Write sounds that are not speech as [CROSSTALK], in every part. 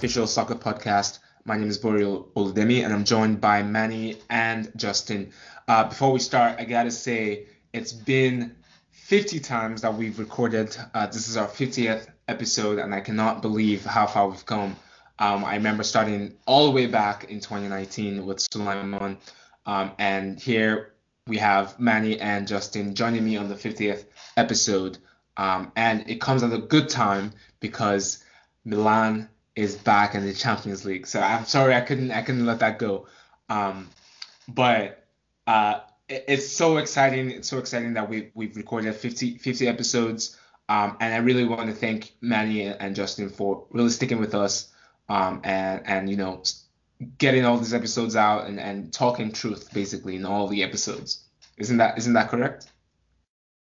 unofficial soccer podcast. My name is Boreal Oludemi, and I'm joined by Manny and Justin. Uh, before we start, I gotta say it's been 50 times that we've recorded. Uh, this is our 50th episode, and I cannot believe how far we've come. Um, I remember starting all the way back in 2019 with Sulaiman, um, and here we have Manny and Justin joining me on the 50th episode. Um, and it comes at a good time because Milan is back in the Champions League. So I'm sorry I couldn't I couldn't let that go. Um, but uh, it, it's so exciting. It's so exciting that we we've recorded 50 50 episodes. Um, and I really want to thank Manny and Justin for really sticking with us um, and and you know getting all these episodes out and, and talking truth basically in all the episodes. Isn't that isn't that correct?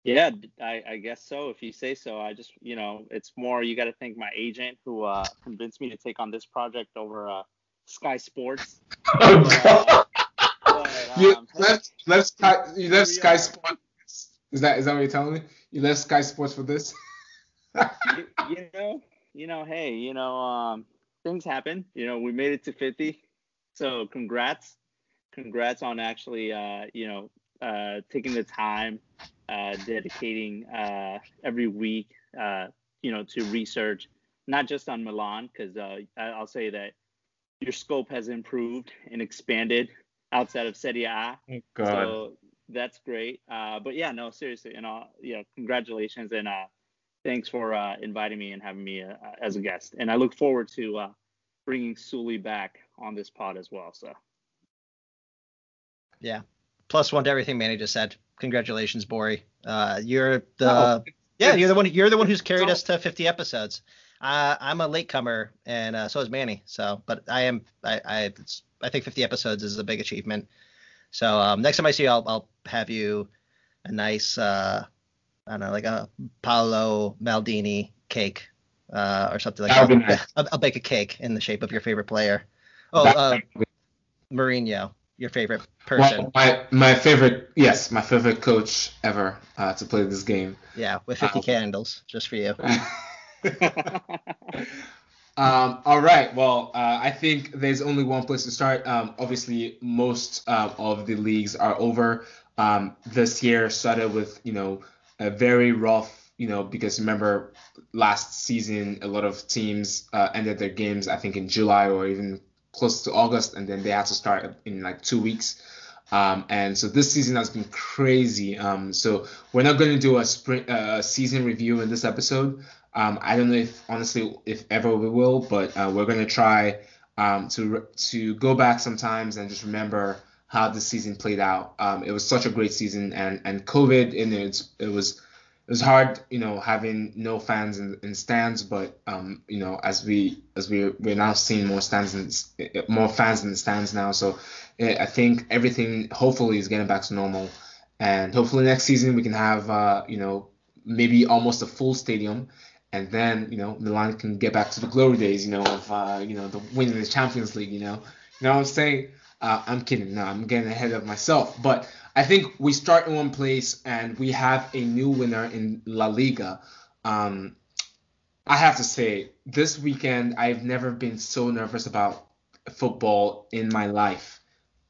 Yeah, I, I, guess so. If you say so, I just, you know, it's more you got to thank my agent who uh, convinced me to take on this project over uh, Sky Sports. Oh. [LAUGHS] But, um, you left, left Sky, you left Sky Sports. Is that is that what you're telling me? You left Sky Sports for this? you, you, know, you know, hey, you know, um, things happen. You know, we made it to 50, so congrats, congrats on actually, uh, you know, uh, taking the time uh, dedicating uh, every week, uh, you know, to research, not just on Milan, because uh, I'll say that your scope has improved and expanded outside of Serie A. Oh, God. So that's great. Uh, but yeah, no, seriously, and all, yeah, congratulations and thanks for inviting me and having me as a guest. And I look forward to bringing Sully back on this pod as well. So. Yeah. Plus one to everything Manny just said congratulations, Bori. Uh, you're the oh, yeah, you're the one. You're the one who's carried us to 50 episodes. Uh, I'm a latecomer, and uh, so is Manny. So, but I am. I I, I think 50 episodes is a big achievement. So um, next time I see you, I'll, I'll have you a nice, uh, I don't know, like a Paolo Maldini cake uh, or something like that. Nice. I'll, I'll, bake a cake in the shape of your favorite player. Oh, uh, Mourinho your favorite person? Well, my my favorite, yes, my favorite coach ever uh, to play this game. Yeah, with 50 um, candles just for you. [LAUGHS] um, all right. Well, uh, I think there's only one place to start. Um, obviously, most uh, of the leagues are over. Um, this year started with you know a very rough, you know, because remember last season a lot of teams uh, ended their games I think in July or even close to August, and then they had to start in like two weeks. Um, and so this season has been crazy. Um, so we're not going to do a spring uh, season review in this episode. Um, I don't know if honestly if ever we will, but uh, we're going to try um, to to go back sometimes and just remember how the season played out. Um, it was such a great season, and and COVID and it, it was it was hard, you know, having no fans in, in stands, but um, you know, as we as we we're now seeing more stands and more fans in the stands now, so I think everything hopefully is getting back to normal, and hopefully next season we can have uh, you know maybe almost a full stadium, and then you know Milan can get back to the glory days, you know, of uh, you know the winning the Champions League, you know, you know what I'm saying? Uh, I'm kidding. No, I'm getting ahead of myself, but I think we start in one place and we have a new winner in La Liga. Um, I have to say, this weekend I've never been so nervous about football in my life,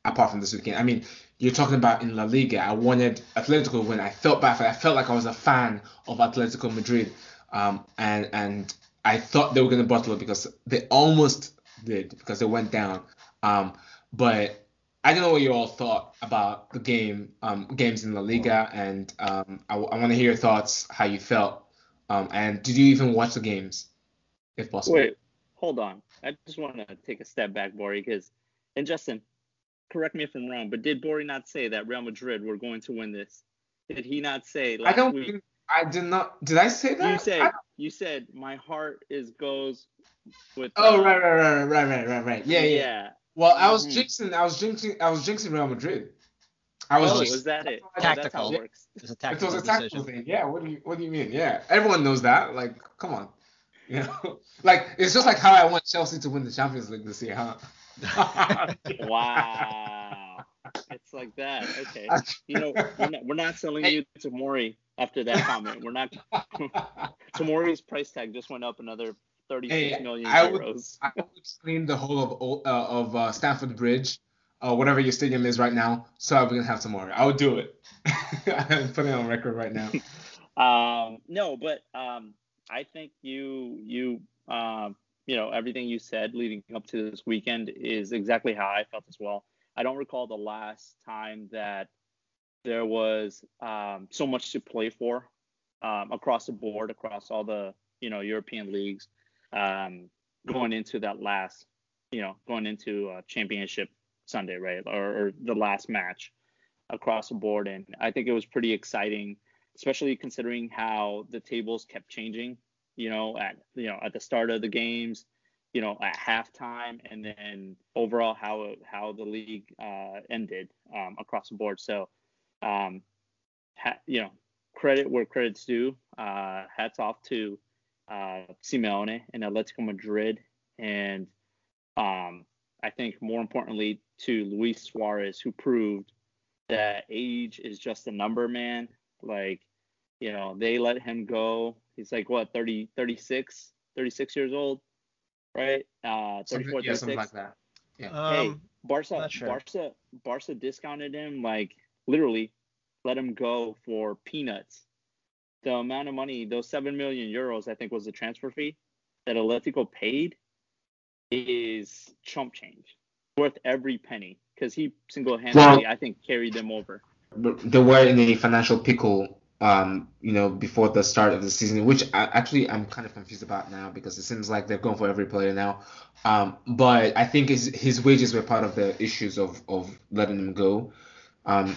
apart from this weekend. I mean, you're talking about in La Liga. I wanted Atletico to win. I felt bad for. I felt like I was a fan of Atletico Madrid, um, and and I thought they were gonna bottle it because they almost did because they went down. Um, but I don't know what you all thought about the game, um, games in La Liga, and um, I, I want to hear your thoughts, how you felt, um, and did you even watch the games, if possible? Wait, hold on. I just want to take a step back, Bori, because and Justin, correct me if I'm wrong, but did Bori not say that Real Madrid were going to win this? Did he not say last I don't week? Think, I did not. Did I say that? You said you said my heart is goes with. Oh right right right right right right right yeah yeah. yeah. Well, I was mm-hmm. jinxing. I was jinxing. I was jinxing Real Madrid. I was. Oh, just, was that it? Tactical. It was a tactical. It was a tactical decision. thing. Yeah. What do you What do you mean? Yeah. Everyone knows that. Like, come on. [LAUGHS] You know, like it's just like how I want Chelsea to win the Champions League this year, huh? [LAUGHS] wow. It's like that. Okay. [LAUGHS] You know, we're not, we're not selling you Tomori after that comment. We're not. Tomori's price tag just went up another thirty six hey, million I euros. Would, I would clean the whole of uh, of uh, Stamford Bridge, uh, whatever your stadium is right now, so we can have some more. I would do it. [LAUGHS] I'm putting it on record right now. [LAUGHS] um, no, but um, I think you you um, you know everything you said leading up to this weekend is exactly how I felt as well. I don't recall the last time that there was um, so much to play for um, across the board, across all the you know European leagues, um, going into that last, you know, going into a championship Sunday, right, or, or the last match across the board, and I think it was pretty exciting, especially considering how the tables kept changing. You know, at you know at the start of the games, you know, at halftime, and then overall how how the league uh, ended um, across the board. So, um, ha- you know, credit where credit's due. Uh, hats off to uh, Simeone and Atletico Madrid, and um, I think more importantly to Luis Suarez, who proved that age is just a number, man. Like, you know, they let him go. He's like what 30, 36, 36 years old, right? Uh, 34, yeah, 36. something like that. Yeah. Um, hey, Barca, sure. Barca, Barca discounted him like literally let him go for peanuts. The amount of money, those seven million euros, I think was the transfer fee that Atletico paid, is chump change, worth every penny, because he single-handedly, well, I think, carried them over. They were in a financial pickle, um, you know, before the start of the season, which I, actually I'm kind of confused about now because it seems like they're going for every player now. Um, but I think his his wages were part of the issues of of letting him go. Um,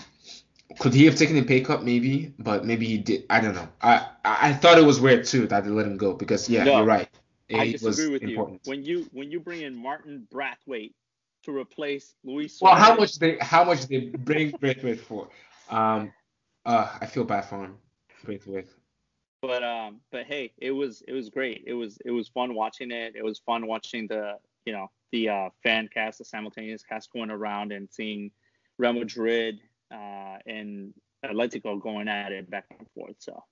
could he have taken a pay cut? Maybe, but maybe he did. I don't know. I I thought it was weird too that they let him go because yeah, no, you're right. It I disagree with important. you. When you when you bring in Martin Braithwaite to replace Luis. Suarez, well, how much they how much they bring Braithwaite for? Um, uh, I feel bad for him, Braithwaite. But um, but hey, it was it was great. It was it was fun watching it. It was fun watching the you know the uh, fan cast, the simultaneous cast going around and seeing Real Madrid uh, and Atletico going at it back and forth. So.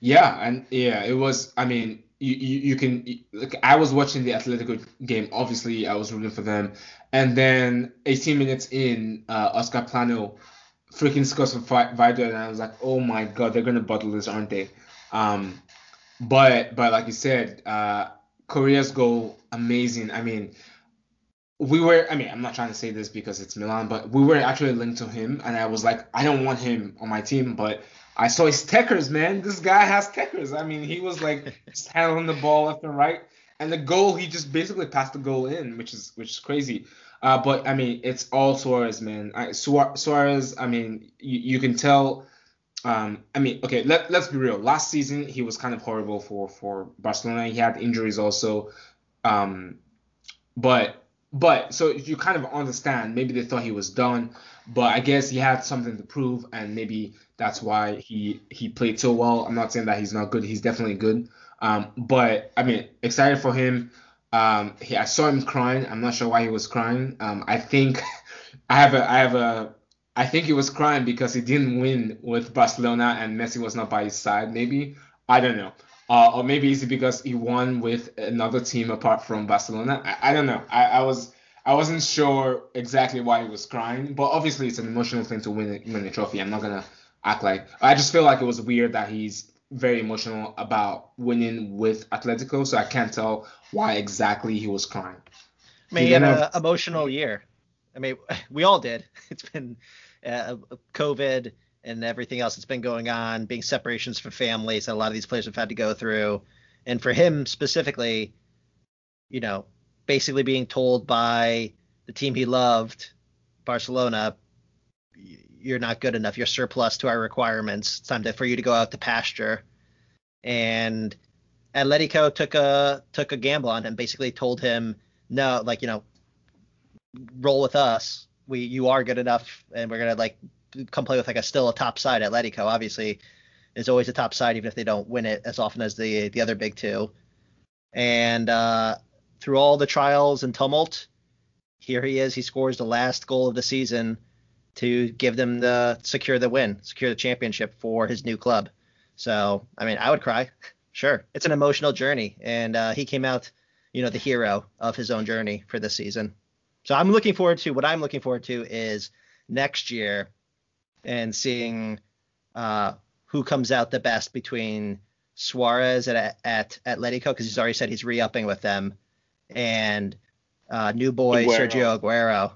Yeah, and yeah, it was. I mean, you you, you can. Like, I was watching the Atletico game. Obviously, I was rooting for them, and then 18 minutes in, uh, Oscar Plano freaking scores for Vido, and I was like, oh my god, they're gonna bottle this, aren't they? Um, but but like you said, uh, Correa's goal, amazing. I mean, we were I mean I'm not trying to say this because it's Milan, but we were actually linked to him and I was like I don't want him on my team, but I saw his tekkers, man. This guy has tekkers. I mean he was like just [LAUGHS] handling the ball left and right. And the goal he just basically passed the goal in, which is which is crazy. Uh, but I mean it's all Suarez, man. I, Suarez, I mean you, you can tell um, I mean, okay, let, let's be real. Last season, he was kind of horrible for, for Barcelona. He had injuries also. Um, but but so you kind of understand maybe they thought he was done but i guess he had something to prove and maybe that's why he he played so well. I'm not saying that he's not good he's definitely good. Um, but i mean excited for him. Um, he, i saw him crying. I'm not sure why he was crying. Um, i think [LAUGHS] i have a i have a i think he was crying because he didn't win with barcelona and messi was not by his side maybe. I don't know uh, or maybe it's because he won with another team apart from Barcelona. I, I don't know. I, I was I wasn't sure exactly why he was crying, but obviously it's an emotional thing to win win a trophy. I'm not gonna act like I just feel like it was weird that he's very emotional about winning with Atletico, so I can't tell why exactly he was crying. I mean, he had an emotional year. I mean, [LAUGHS] we all did. [LAUGHS] It's been uh, COVID and everything else that's been going on, being separations from families that a lot of these players have had to go through. And for him specifically, you know, basically being told by the team he loved, Barcelona, you're not good enough. You're surplus to our requirements. It's time to, for you to go out to pasture. And Atletico took a took a gamble on him, basically told him, no, like you know, roll with us. We you are good enough, and we're gonna like come play with like a still a top side. At Atletico obviously is always a top side, even if they don't win it as often as the the other big two. And uh, through all the trials and tumult, here he is. He scores the last goal of the season to give them the secure the win, secure the championship for his new club. So I mean, I would cry [LAUGHS] Sure, it's an emotional journey, and uh, he came out, you know, the hero of his own journey for this season. So I'm looking forward to what I'm looking forward to is next year and seeing uh, who comes out the best between Suarez at at Atletico because he's already said he's re-upping with them, and uh, new boy Aguero. Sergio Aguero.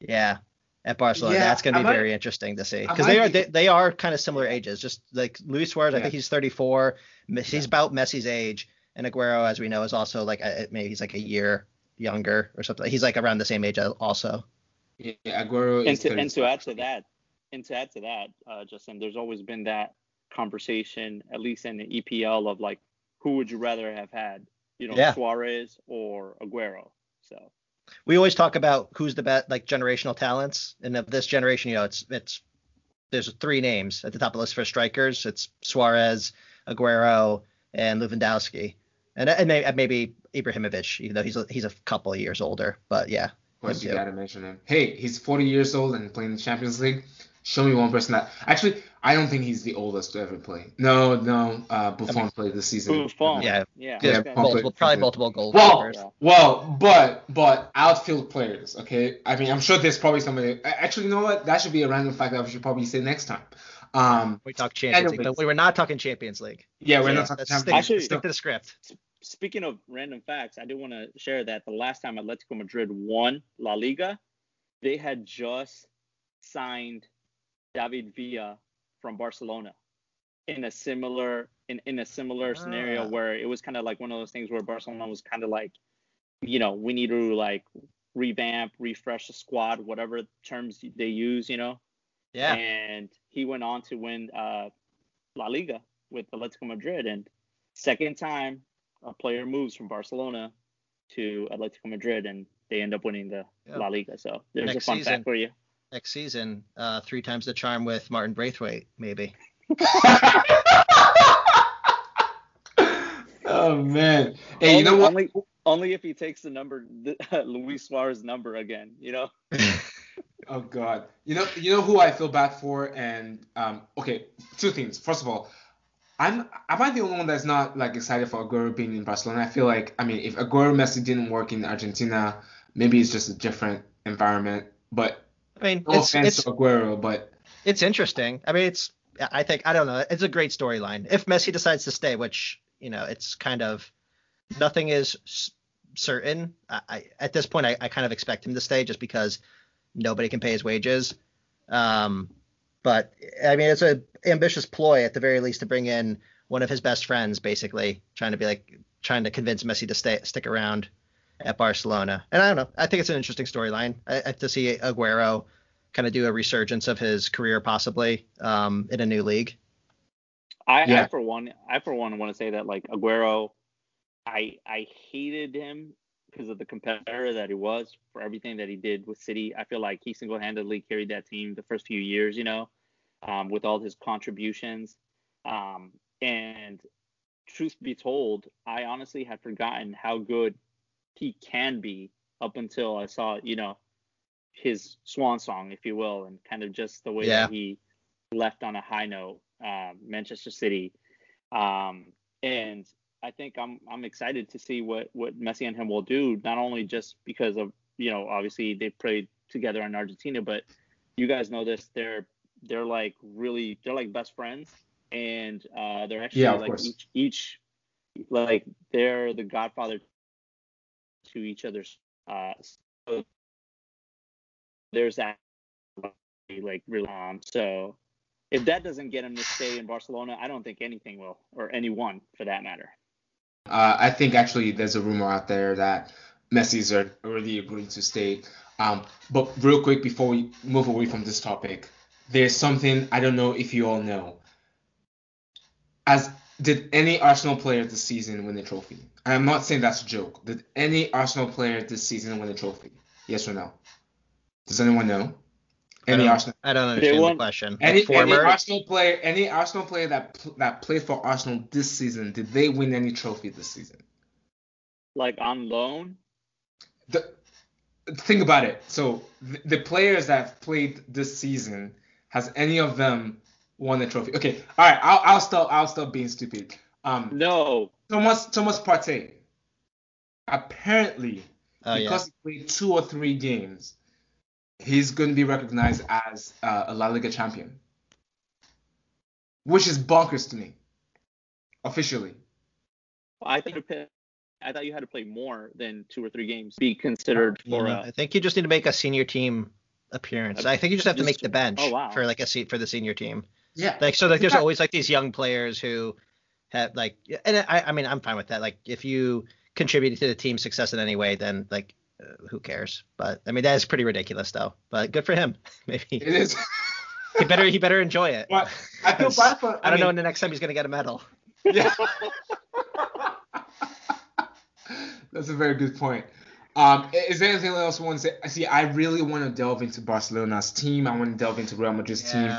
Yeah, at Barcelona. Yeah, That's going to be might, very interesting to see because they are they, they are kind of similar ages. Just like Luis Suarez, yeah. I think he's 34. He's yeah. about Messi's age, and Aguero, as we know, is also like a, maybe he's like a year younger or something. He's like around the same age also. Yeah, Aguero. And to, and to add to that, and to add to that, uh, Justin, there's always been that conversation, at least in the EPL, of like, who would you rather have had, you know, yeah. Suarez or Aguero? So we always talk about who's the best, like generational talents, and of this generation, you know, it's it's there's three names at the top of the list for strikers. It's Suarez, Aguero, and Lewandowski, and and maybe Ibrahimovic, even though he's a, he's a couple of years older. But yeah, of course you gotta mention him. Hey, he's 40 years old and playing the Champions League. Show me one person that actually I don't think he's the oldest to ever play. No, no, uh, Buffon I mean, played this season. Buffon, yeah, yeah, yeah multiple, probably multiple goals. Well, well, but but outfield players, okay. I mean, I'm sure there's probably somebody. Actually, you know what? That should be a random fact that we should probably say next time. Um, we talk Champions League, but we were not talking Champions League. Yeah, we're yeah, not talking Champions League. Actually, stick to the script. Speaking of random facts, I do want to share that the last time Atletico Madrid won La Liga, they had just signed David Villa from Barcelona in a similar in, in a similar ah. scenario where it was kind of like one of those things where Barcelona was kind of like, you know, we need to like revamp, refresh the squad, whatever terms they use, you know. Yeah. And he went on to win uh, La Liga with Atletico Madrid, and second time a player moves from Barcelona to Atletico Madrid, and they end up winning the. La Liga. So there's Next a fun season. fact for you next season, uh, three times the charm with Martin Braithwaite, maybe. [LAUGHS] oh man! Hey, only, you know what? Only, only if he takes the number, uh, [LAUGHS] Luis Suarez number again. You know. [LAUGHS] oh God! You know, you know who I feel bad for, and um, okay, two things. First of all, I'm am I the only one that's not like excited for Aguero being in Barcelona? I feel like I mean, if Aguero Messi didn't work in Argentina, maybe it's just a different environment. But I mean, no it's, it's Aguero, but it's interesting. I mean, it's I think I don't know. It's a great storyline. If Messi decides to stay, which you know, it's kind of nothing is certain. I, I at this point, I, I kind of expect him to stay just because nobody can pay his wages. Um, but I mean, it's an ambitious ploy at the very least to bring in one of his best friends, basically trying to be like trying to convince Messi to stay stick around at Barcelona. And I don't know. I think it's an interesting storyline to see Aguero kind of do a resurgence of his career possibly um, in a new league. I, yeah. I for one, I for one want to say that like Aguero, I I hated him because of the competitor that he was for everything that he did with City. I feel like he single-handedly carried that team the first few years, you know, um, with all his contributions. Um, and truth be told, I honestly had forgotten how good he can be up until I saw, you know, his swan song, if you will, and kind of just the way yeah. that he left on a high note, uh, Manchester City. Um, and I think I'm I'm excited to see what what Messi and him will do, not only just because of you know obviously they played together in Argentina, but you guys know this they're they're like really they're like best friends, and uh, they're actually yeah, like course. each each like they're the godfather to each other's. Uh, so there's that like really um, so if that doesn't get him to stay in Barcelona, I don't think anything will, or anyone for that matter. Uh, I think actually there's a rumor out there that Messi's already agreed to stay. Um, but real quick before we move away from this topic, there's something I don't know if you all know. As did any Arsenal player this season win a trophy? I'm not saying that's a joke. Did any Arsenal player this season win a trophy? Yes or no? Does anyone know? Any I Arsenal? I don't understand the question. Any, any, Arsenal player, any Arsenal player that that played for Arsenal this season, did they win any trophy this season? Like on loan? The, think about it. So the, the players that have played this season, has any of them won a trophy? Okay, all right. I'll, I'll stop. I'll stop being stupid. Um, no. Thomas Thomas Partey. Apparently, Oh yeah. because he played two or three games, he's going to be recognized as uh, a La Liga champion, which is bonkers to me. Officially, I thought you I thought you had to play more than two or three games to be considered You for know, a. I think you just need to make a senior team appearance. I think you just have to make the bench oh, wow. for like a seat for the senior team. yeah. Like so, like there's always like these young players who have like, and I, I mean, I'm fine with that. Like if you contribute to the team's success in any way, then like, uh, who cares? But I mean, that is pretty ridiculous though. But good for him. [LAUGHS] Maybe It is. he better he better enjoy it. But I feel bad for. I don't know when the next time he's gonna get a medal. Yeah. [LAUGHS] [LAUGHS] That's a very good point. Um, is there anything else you want to say? See, I really want to delve into Barcelona's team. I want to delve into Real Madrid's team.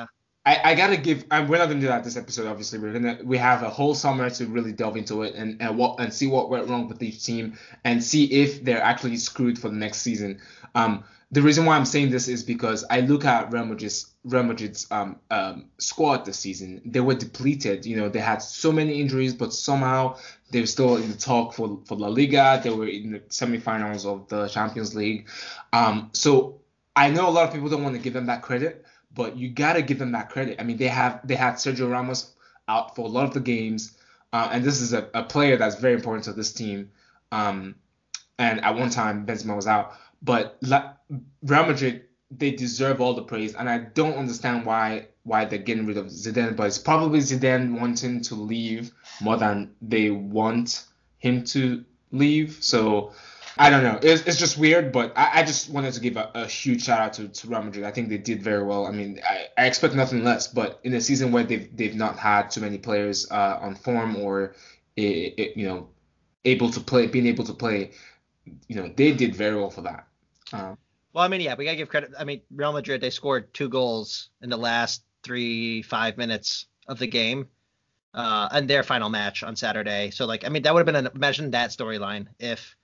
I, I gotta give. I, we're not gonna do that this episode. Obviously, we're gonna we have a whole summer to really delve into it and and what and see what went wrong with each team and see if they're actually screwed for the next season. Um, the reason why I'm saying this is because I look at Real Madrid's Real Madrid's um, um, squad this season. They were depleted. You know, they had so many injuries, but somehow they were still in the talk for for La Liga. They were in the semifinals of the Champions League. Um, so I know a lot of people don't want to give them that credit, but you gotta give them that credit. I mean, they have they had Sergio Ramos out for a lot of the games, uh, and this is a, a player that's very important to this team. Um, and at one time Benzema was out, but La- Real Madrid they deserve all the praise, and I don't understand why why they're getting rid of Zidane. But it's probably Zidane wanting to leave more than they want him to leave. So I don't know. It's, it's just weird, but I, I just wanted to give a, a huge shout out to, to Real Madrid. I think they did very well. I mean, I, I expect nothing less, but in a season where they've they've not had too many players uh, on form or i i you know able to play, being able to play, you know, they did very well for that. Um, Well, I mean, yeah, we gotta give credit. I mean, Real Madrid they scored two goals in the last three five minutes of the game, uh, and their final match on Saturday. So like, I mean, that would have been an imagine that storyline if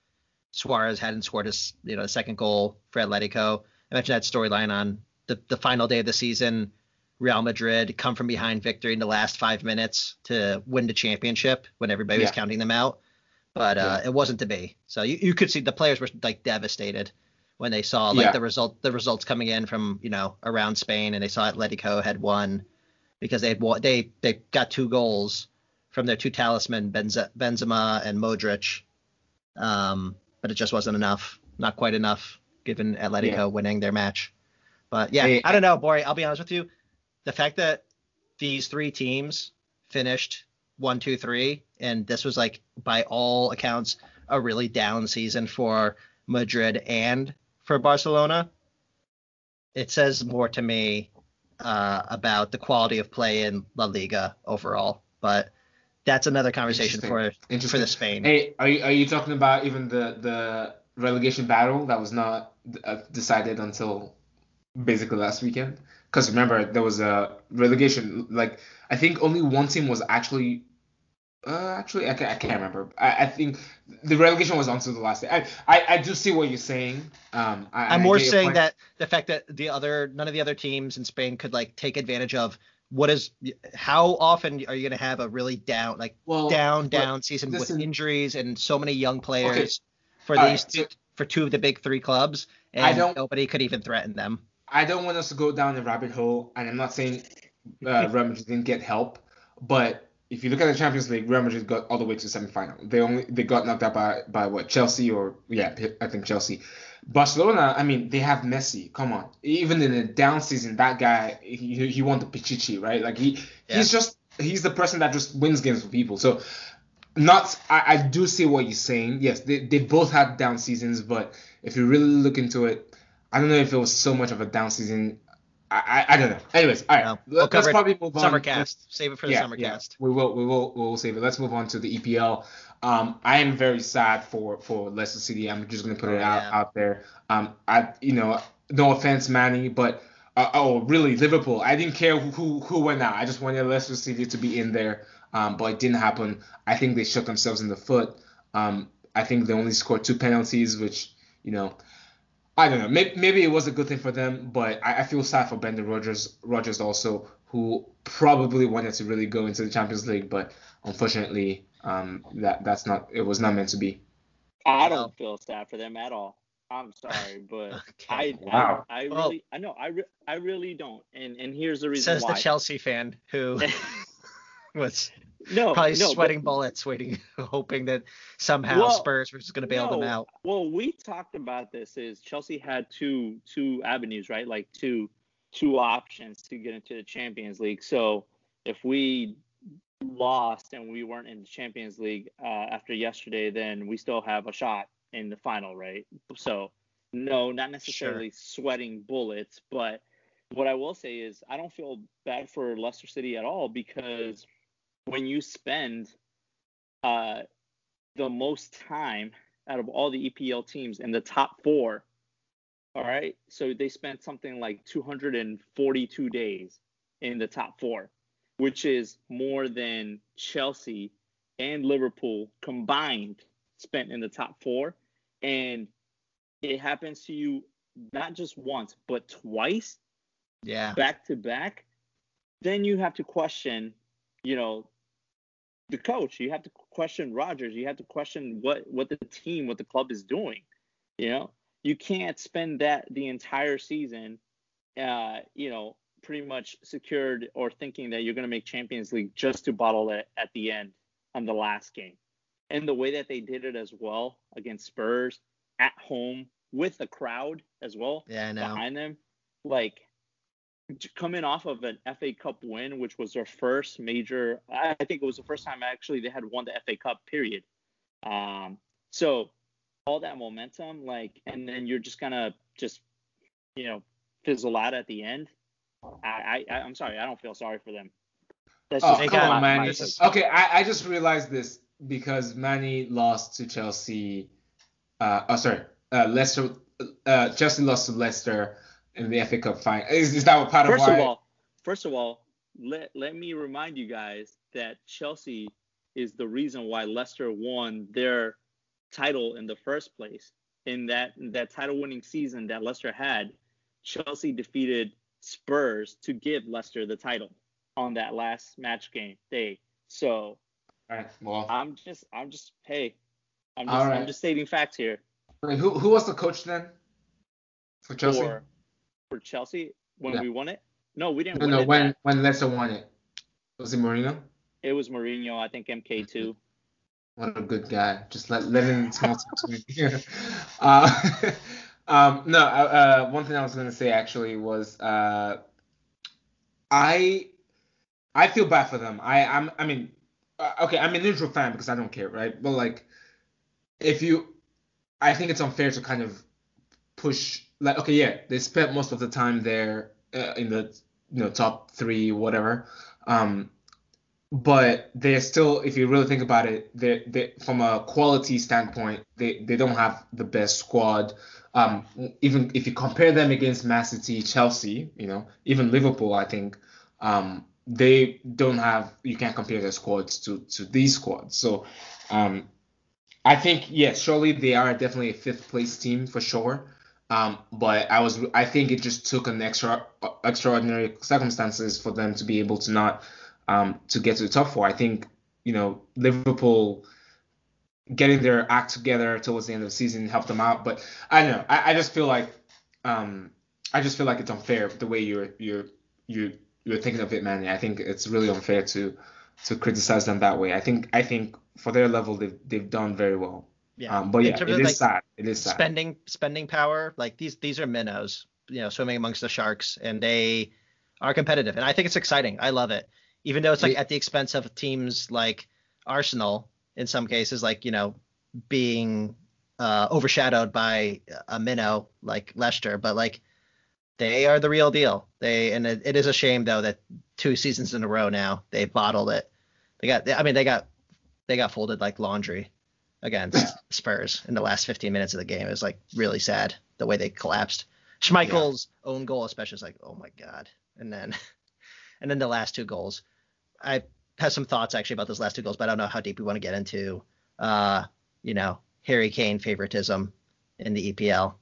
Suarez hadn't scored his you know second goal for Atletico. I mentioned that storyline on the the final day of the season. Real Madrid come from behind victory in the last five minutes to win the championship when everybody was counting them out. But uh, it wasn't to be. So you, you could see the players were like devastated when they saw like Yeah. the result the results coming in from you know around Spain and they saw Atletico had won because they had won, they they got two goals from their two talisman Benze, Benzema and Modric, um, but it just wasn't enough, not quite enough given Atletico Yeah. winning their match. But yeah, Hey, I don't know, Bori. I'll be honest with you, the fact that these three teams finished one, two, three, and this was like by all accounts a really down season for Madrid and for Barcelona. It says more to me uh, about the quality of play in La Liga overall, but that's another conversation for for the Spain. Hey, are you are you talking about even the the relegation battle that was not uh, decided until basically last weekend? Because remember there was a relegation. Like I think only one team was actually. Uh, actually, I can't, I can't remember. I, I think the relegation was until the last day. I, I, I do see what you're saying. Um, I, I'm more saying that the fact that the other none of the other teams in Spain could like take advantage of what is how often are you going to have a really down like well, down down season with listen- injuries and so many young players for All these right, two, for two of the big three clubs and I don't- nobody could even threaten them. I don't want us to go down the rabbit hole, and I'm not saying uh, [LAUGHS] Madrid didn't get help, but if you look at the Champions League, Real Madrid got all the way to the semifinal. They only they got knocked out by by what Chelsea or yeah, I think Chelsea. Barcelona, I mean, they have Messi. Come on, even in a down season, that guy he, he won the Pichichi, right? Like he Yeah. he's just he's the person that just wins games for people. So not I, I do see what you're saying. Yes, they, they both had down seasons, but if you really look into it, I don't know if it was so much of a down season. I I, don't know. Anyways, all right, No, we'll let, cover us it probably move on. Summer Let's- cast, save it for the yeah, summer yeah, cast. we will we will we will save it. Let's move on to the EPL. Um, I am very sad for for Leicester City. I'm just gonna put Oh, it out yeah. out there. Um, I you know no offense, Manny, but uh, oh really Liverpool. I didn't care who, who who went out. I just wanted Leicester City to be in there. Um, but it didn't happen. I think they shot themselves in the foot. Um, I think they only scored two penalties, which you know. I don't know. Maybe, maybe it was a good thing for them, but I, I feel sad for Brendan Rodgers. Rodgers also, who probably wanted to really go into the Champions League, but unfortunately, um, that that's not. It was not meant to be. I don't feel sad for them at all. I'm sorry, [LAUGHS] but okay. I, wow. I, I really, well, I know, I, re- I really don't. And and here's the reason says why. the Chelsea fan who [LAUGHS] [LAUGHS] was no, probably no, sweating but, bullets, waiting, [LAUGHS] hoping that somehow well, Spurs was going to bail no, them out. Well, we talked about this. Is Chelsea had two two avenues, right? Like two two options to get into the Champions League. So if we lost and we weren't in the Champions League uh, after yesterday, then we still have a shot in the final, right? So no, not necessarily sure. sweating bullets, but what I will say is I don't feel bad for Leicester City at all because when you spend uh, the most time out of all the EPL teams in the top four, all right, so they spent something like 242 days in the top four, which is more than Chelsea and Liverpool combined spent in the top four. And it happens to you not just once, but twice. Yeah. Back to back. Then you have to question, you know, the coach. You have to question Rodgers. You have to question what what the team, what the club is doing. You know, you can't spend that the entire season, uh, you know, pretty much secured or thinking that you're going to make Champions League just to bottle it at the end on the last game. And the way that they did it as well against Spurs at home with the crowd as well yeah, behind them, like coming off of an FA Cup win, which was their first major. I think it was the first time actually they had won the FA Cup. Period. Um, so all that momentum, like, and then you're just gonna just, you know, fizzle out at the end. I, I I'm sorry, I don't feel sorry for them. That's oh, come on, man. Is, okay, I, I just realized this because Manny lost to Chelsea. Uh, oh, sorry, uh, Leicester. Uh, Chelsea lost to Leicester in the FA Cup final. Is, is that what part first of why? First of all, first of all, let let me remind you guys that Chelsea is the reason why Leicester won their title in the first place. In that that title winning season that Leicester had, Chelsea defeated Spurs to give Leicester the title on that last match game day. So well, I'm just I'm just hey, I'm just right. I'm just stating facts here. Wait, who who was the coach then for Chelsea? For, for Chelsea when we won it? No, we didn't. No, no, when that. when Leicester won it, was it Mourinho? It was Mourinho. I think MK two. What a good guy. Just let let him small to me. uh, [LAUGHS] um, no, uh, uh, one thing I was gonna say actually was uh, I I feel bad for them. I I'm I mean uh, okay I'm a neutral fan because I don't care right, but like if you I think it's unfair to kind of push like okay yeah they spent most of the time there uh, in the you know top three whatever. Um but they're still if you really think about it they they from a quality standpoint they they don't have the best squad. Um even if you compare them against Man City Chelsea you know even Liverpool I think um they don't have you can't compare their squads to to these squads. So um I think yes surely they are definitely a fifth place team for sure um, but I was I think it just took an extra extraordinary circumstances for them to be able to not um, to get to the top four. I think you know Liverpool getting their act together towards the end of the season helped them out. But I don't know. I, I just feel like um, I just feel like it's unfair the way you're you're you you're thinking of it, man. I think it's really unfair to to criticize them that way. I think I think for their level they've they've done very well. Yeah. Um, but yeah, it is like sad. It is sad. Spending spending power, like these these are minnows, you know, swimming amongst the sharks, and they are competitive, and I think it's exciting. I love it, even though it's like yeah. at the expense of teams like Arsenal in some cases, like you know, being uh, overshadowed by a minnow like Leicester, but like they are the real deal. They and it, it is a shame though that two seasons in a row now they bottled it. They got, I mean, they got they got folded like laundry against Spurs in the last 15 minutes of the game. It was like really sad the way they collapsed. Schmeichel's yeah. own goal, especially, is like, oh my god. And then, [LAUGHS] and then the last two goals. I have some thoughts actually about those last two goals, but I don't know how deep we want to get into, uh, you know, Harry Kane favoritism in the EPL.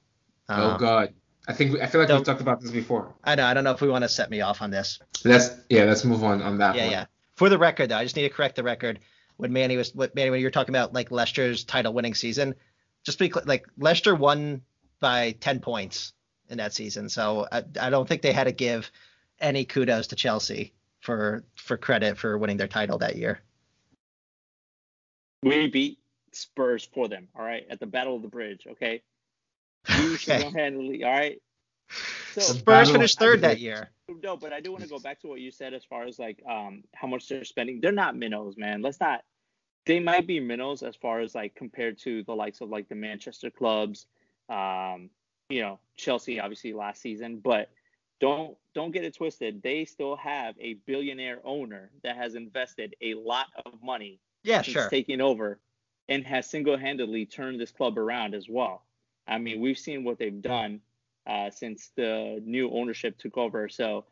oh Um, God, I think I feel like we've talked about this before. I know. I don't know if we want to set me off on this. Let's yeah, let's move on on that Yeah, one. yeah. For the record, though, I just need to correct the record. When Manny was, what Manny, when you were talking about like Leicester's title-winning season, just to be clear, like Leicester won by 10 points in that season, so I, I don't think they had to give any kudos to Chelsea for for credit for winning their title that year. We beat Spurs for them, all right, at the Battle of the Bridge, okay? You Okay. single-handedly, all right? So Spurs Battle finished third that year. no, but I do want to go back to what you said as far as like um how much they're spending. They're not minnows, man. Let's not. They might be minnows as far as like compared to the likes of like the Manchester clubs, um, you know, Chelsea obviously last season, but don't don't get it twisted. They still have a billionaire owner that has invested a lot of money Yeah, since sure. taking over and has single-handedly turned this club around as well. I mean, we've seen what they've done uh, since the new ownership took over. So,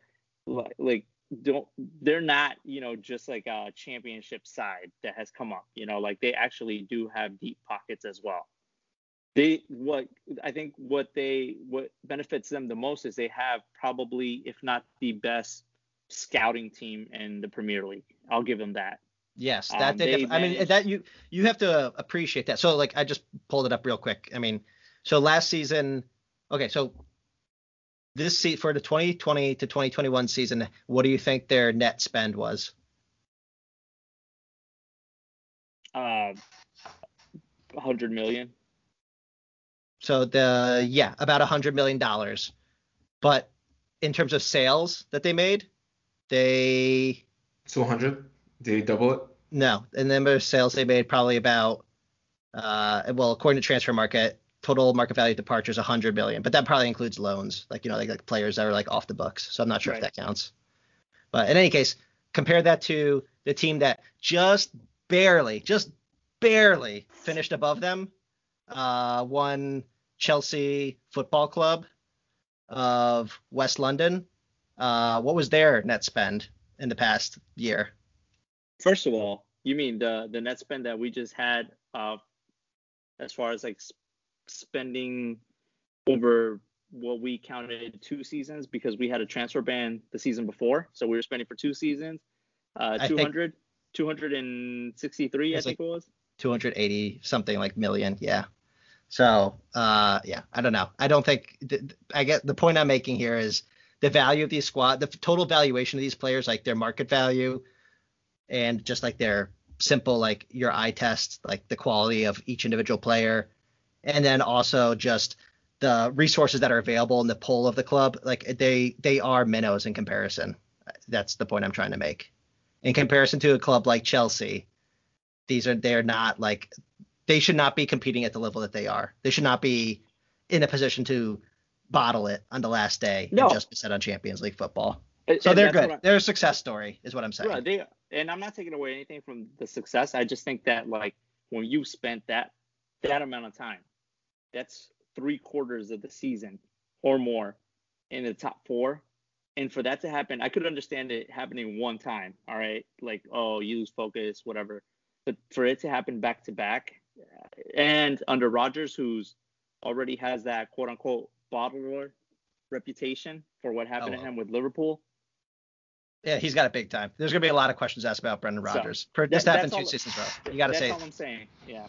like, don't they're not, you know, just like a championship side that has come up. You know, like they actually do have deep pockets as well. They what I think what they what benefits them the most is they have probably, if not the best scouting team in the Premier League. I'll give them that. Yes, that Um, they. they def- I mean, that you you have to appreciate that. So like, I just pulled it up real quick. I mean, so last season, okay, so this seat for the 2020 to 2021 season, what do you think their net spend was? Uh, 100 million. So the yeah, about hundred million dollars. But in terms of sales that they made, they Two hundred. Did he double it? no, in the number of sales they made probably about uh well according to Transfermarkt total market value departures 100 million but that probably includes loans like you know like, like players that are like off the books. So i'm not sure if that counts. But in any case compare that to the team that just barely just barely finished above them uh one chelsea football club of west london. Uh what was their net spend in the past year? First of all, you mean the the net spend that we just had uh, as far as like spending over what we counted two seasons because we had a transfer ban the season before, so we were spending for two seasons. Uh, I think- 200, 263, I think it was. 280 something like million yeah so uh yeah i don't know i don't think th- th- i get the point i'm making here is the value of these squad the total valuation of these players like their market value and just like their simple like your eye test like the quality of each individual player and then also just the resources that are available in the pull of the club like they they are minnows in comparison that's the point i'm trying to make in comparison to a club like chelsea these are they're not like they should not be competing at the level that they are. They should not be in a position to bottle it on the last day No. and just be set on Champions League football. And- So and they're good. They're a success story, is what I'm saying. Right, they and I'm not taking away anything from the success. I just think that like when you spent that that amount of time, that's three quarters of the season or more in the top four. And for that to happen, I could understand it happening one time. All right, like oh, you lose focus, whatever. But for it to happen back to back, and under Rodgers, who's already has that quote unquote bottler reputation for what happened Oh, to him with Liverpool, Yeah, he's got it big time. There's gonna be a lot of questions asked about Brendan So, Rodgers. Per, that- this happened two all- seasons a row. You got to say. that's all. I'm saying. Yeah.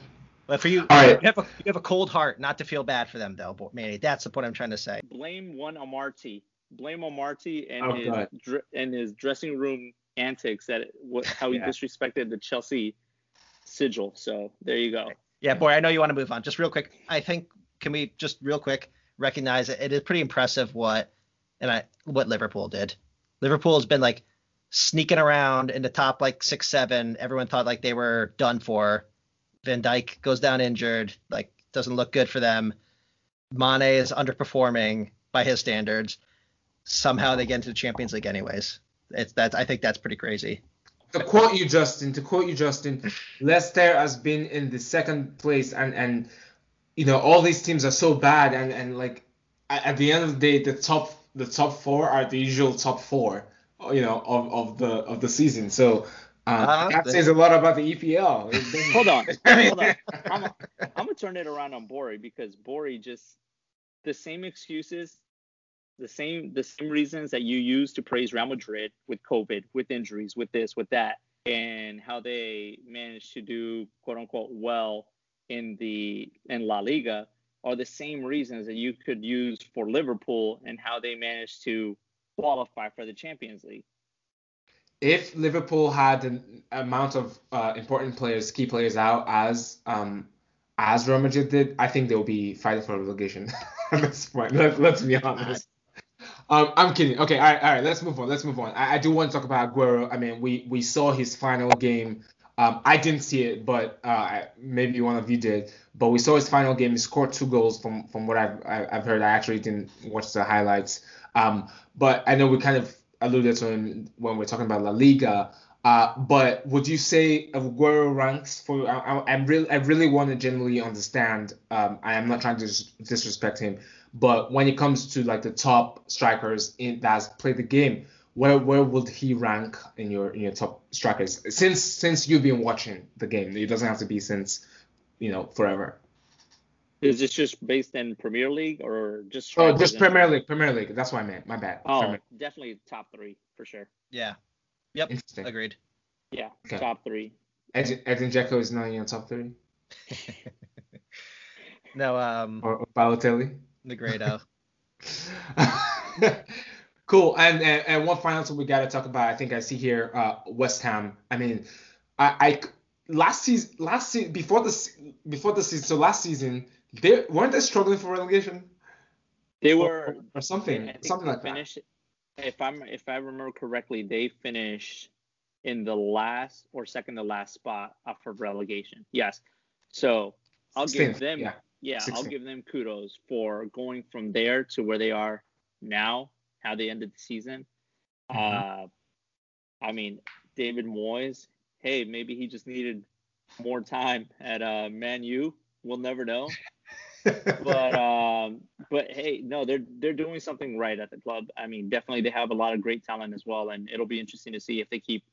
But for you, All right. you have a you have a cold heart, not to feel bad for them though, Bo- Manny. That's the point I'm trying to say. blame one Amartey. Blame Amartey and Oh, his dr- and his dressing room antics that what how he Yeah. disrespected the Chelsea sigil. So there you go. Yeah, boy, I know you want to move on. Just real quick, I think can we just real quick recognize that it is pretty impressive what and I what Liverpool did. Liverpool has been like sneaking around in the top like six, seven. Everyone thought like they were done for. Van Dijk goes down injured, like doesn't look good for them. Mane is underperforming by his standards. Somehow they get into the Champions League anyways. It's that I think that's pretty crazy. To quote you, Justin. To quote you, Justin. Leicester has been in the second place, and and you know all these teams are so bad, and and like at, the end of the day, the top the top four are the usual top four, you know, of, of the of the season. So. Um, Uh, that says a lot about the EPL. Hold on. [LAUGHS] Hold on. I'm, I'm gonna turn it around on Bori because Bori just the same excuses, the same the same reasons that you use to praise Real Madrid with COVID, with injuries, with this, with that, and how they managed to do quote unquote well in the in La Liga are the same reasons that you could use for Liverpool and how they managed to qualify for the Champions League. If Liverpool had an amount of uh, important players, key players out as um, as Real Madrid did, I think they'll be fighting for relegation [LAUGHS] at this point. Let, let's be honest. Um, I'm kidding. Okay, all right, all right. Let's move on. Let's move on. I, I do want to talk about Aguero. I mean, we we saw his final game. Um, I didn't see it, but uh, maybe one of you did. But we saw his final game. He scored two goals from from what I've I've heard. I actually didn't watch the highlights. Um, but I know we kind of alluded to when we're talking about La Liga. Uh, but would you say Aguero ranks for? I, I, really, I really want to genuinely understand. Um, I am not trying to disrespect him, but when it comes to like the top strikers in that's played the game, where where would he rank in your in your top strikers since since you've been watching the game? It doesn't have to be since you know forever. Is this just based in Premier League or just? Oh, just Premier League. Premier League. That's what I meant. My bad. Oh, Premier. definitely top three for sure. Yeah. Yep. Interesting. Agreed. Yeah, okay. top three. Edin, Edin Dzeko is not in your top three. [LAUGHS] no. Um. Or, or Balotelli. The Grado. [LAUGHS] cool. And, and and one final thing we got to talk about. I think I see here uh, West Ham. I mean, I, I last season last season before the before the season so last season they weren't they struggling for relegation. They were or, or something something like finished, that. If I'm if I remember correctly, they finished in the last or second to last spot off of relegation. Yes. So I'll give them yeah, yeah I'll give them kudos for going from there to where they are now, how they ended the season. Mm-hmm. Uh I mean, David Moyes, hey, maybe he just needed more time at uh Man U. We'll never know. But um but hey, no, they're they're doing something right at the club. I mean, definitely they have a lot of great talent as well, and it'll be interesting to see if they keep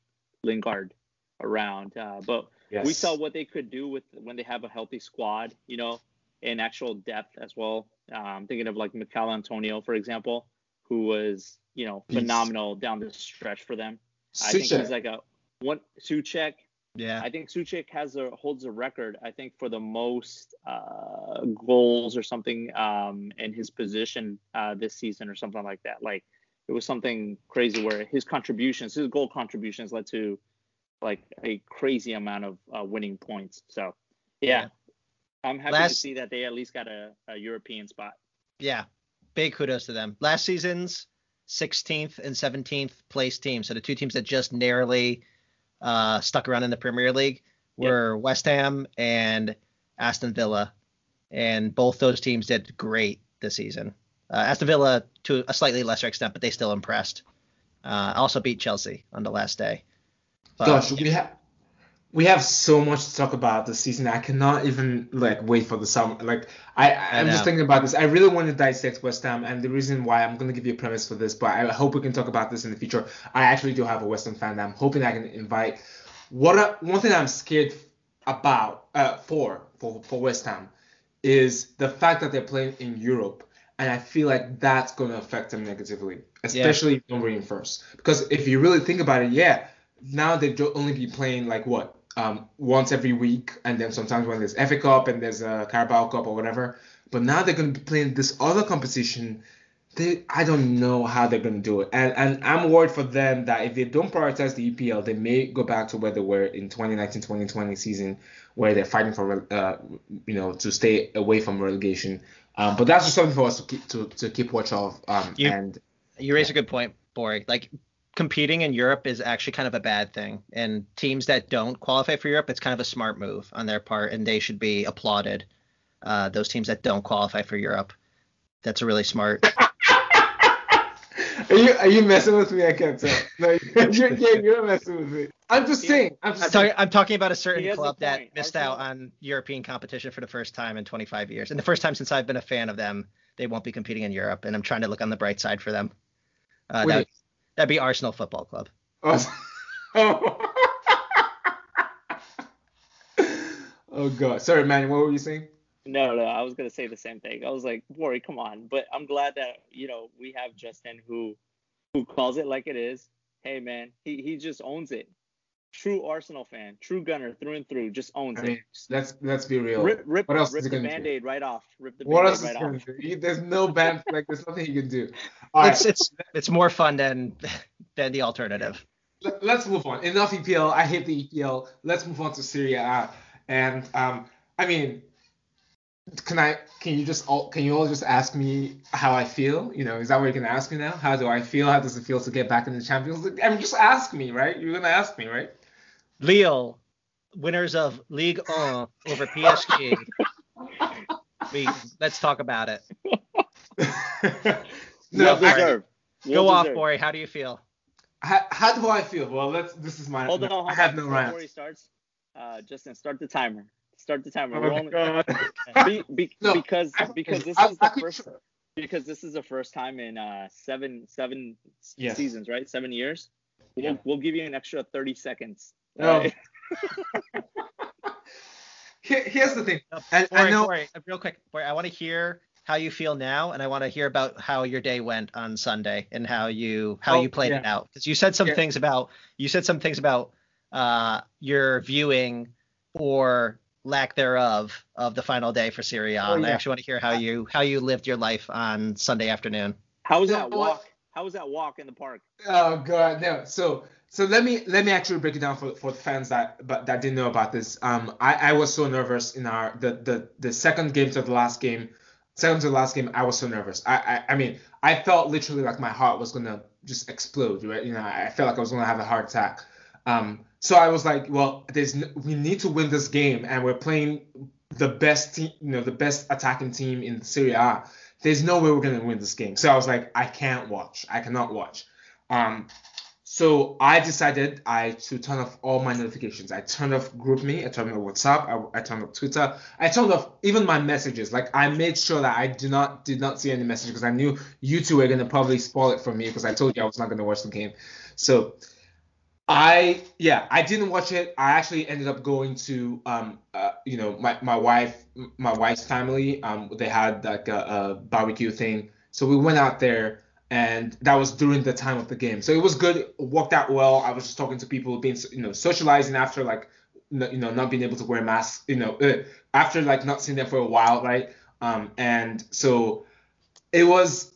Lingard around. Uh, but yes. we saw what they could do with when they have a healthy squad, you know, and actual depth as well. I'm um, thinking of like Michail Antonio, for example, who was, you know, phenomenal down the stretch for them. I think he's like a one Soucek. Yeah. I think Soucek has a holds a record. I think for the most uh, goals or something um, in his position uh, this season or something like that. Like it was something crazy where his contributions, his goal contributions, led to like a crazy amount of uh, winning points. So, yeah, yeah. I'm happy Last, to see that they at least got a, a European spot. Yeah, big kudos to them. Last season's 16th and 17th place teams, so the two teams that just narrowly uh, stuck around in the Premier League were yep. West Ham and Aston Villa, and both those teams did great this season. Uh, Aston Villa to a slightly lesser extent, but they still impressed. Uh, also beat Chelsea on the last day. But, Gosh, we have we have so much to talk about this season. I cannot even like wait for the summer. Like I, I'm just thinking about this. I really want to dissect West Ham, and the reason why I'm going to give you a premise for this, but I hope we can talk about this in the future. I actually do have a West Ham fan that I'm hoping I can invite. What one thing I'm scared about uh, for for for West Ham is the fact that they're playing in Europe and I feel like that's going to affect them negatively, especially yeah. in first. Because if you really think about it, yeah, now they'd only be playing like what um, once every week, and then sometimes when there's FA Cup and there's a Carabao Cup or whatever. But now they're going to be playing this other competition. They, I don't know how they're going to do it, and and I'm worried for them that if they don't prioritize the EPL, they may go back to where they were in 2019-2020 season, where they're fighting for uh, you know to stay away from relegation. Um, but that's just something for us to keep to, to keep watch of. Um, you, and you raise yeah. a good point, Bori. Like competing in Europe is actually kind of a bad thing, and teams that don't qualify for Europe, it's kind of a smart move on their part, and they should be applauded. Uh, those teams that don't qualify for Europe, that's a really smart. [LAUGHS] Are you are you messing with me? I can't tell. No, [LAUGHS] you're, you're, you're messing with me. I'm just saying. I'm, just I'm, talking, I'm talking about a certain club that missed out on European competition for the first time in 25 years, and the first time since I've been a fan of them. They won't be competing in Europe, and I'm trying to look on the bright side for them. Uh, that, that'd be Arsenal Football Club. Oh. [LAUGHS] oh God. Sorry, man. What were you saying? No, no, I was gonna say the same thing. I was like, Worry, come on. But I'm glad that you know we have Justin who who calls it like it is. Hey man, he he just owns it. True Arsenal fan, true Gunner through and through, just owns I mean, it. let's let's be real. Rip, rip, what else rip is he the gonna do? right off. Rip the What band-aid else is right he off. do? He- There's no [LAUGHS] band like there's nothing he can do. All right, It's it's it's more fun than than the alternative. let- let's move on. Enough EPL. I hate the EPL. Let's move on to Serie A. And um, I mean, can I? Can you just all? Can you all just ask me how I feel? You know, is that what you're gonna ask me now? How do I feel? How does it feel to get back in the Champions League? I mean, just ask me, right? You're gonna ask me, right? Lille, winners of League 1 over PSG. [LAUGHS] we let's talk about it. [LAUGHS] no, well I- deserved. Go Well off, deserved. Bori. How do you feel? how, how do I feel? Well, let's. This is my. Hold on, no, hold I have on. no Before he starts, uh, Justin, start the timer. Start the timer. Oh We're my only, God. [LAUGHS] be, be, [LAUGHS] No, because I- because this I- is I the could- first because this is the first time in uh seven seven s- Yes. seasons, right? Seven years. Yeah. We'll, we'll give you an extra 30 seconds. Oh. Alright? [LAUGHS] Here, here's the thing. And I Bori, know. Bori, uh, real quick, Bori, I want to hear how you feel now, and I want to hear about how your day went on Sunday and how you how Oh, you played yeah. it out. Because you said some Yeah. things about you said some things about uh, your viewing or lack thereof of the final day for Serie A. Oh, and I actually want to hear how you how you lived your life on Sunday afternoon. How was that walk? How was that walk in the park? Oh god, no. So so let me let me actually break it down for, for the fans that but that didn't know about this. Um, I, I was so nervous in our the, the the second game to the last game, second to the last game. I was so nervous. I I, I mean I felt literally like my heart was gonna just explode. Right? You know, I felt like I was gonna have a heart attack. Um, so I was like, well, there's we need to win this game, and we're playing the best team, you know, the best attacking team in Serie A. There's no way we're gonna win this game. So I was like, I can't watch. I cannot watch. Um, so I decided I to turn off all my notifications. I turned off GroupMe, I turned off WhatsApp, I, I turned off Twitter, I turned off even my messages. Like I made sure that I do not did not see any messages because I knew you two were gonna probably spoil it for me because I told you I was not gonna watch the game. So I yeah I didn't watch it. I actually ended up going to um uh, you know my my wife my wife's family. Um they had like a, a barbecue thing. So we went out there and that was during the time of the game. So it was good. It worked out well. I was just talking to people being you know socializing after like you know not being able to wear masks you know uh, after like not seeing them for a while right? Um and so it was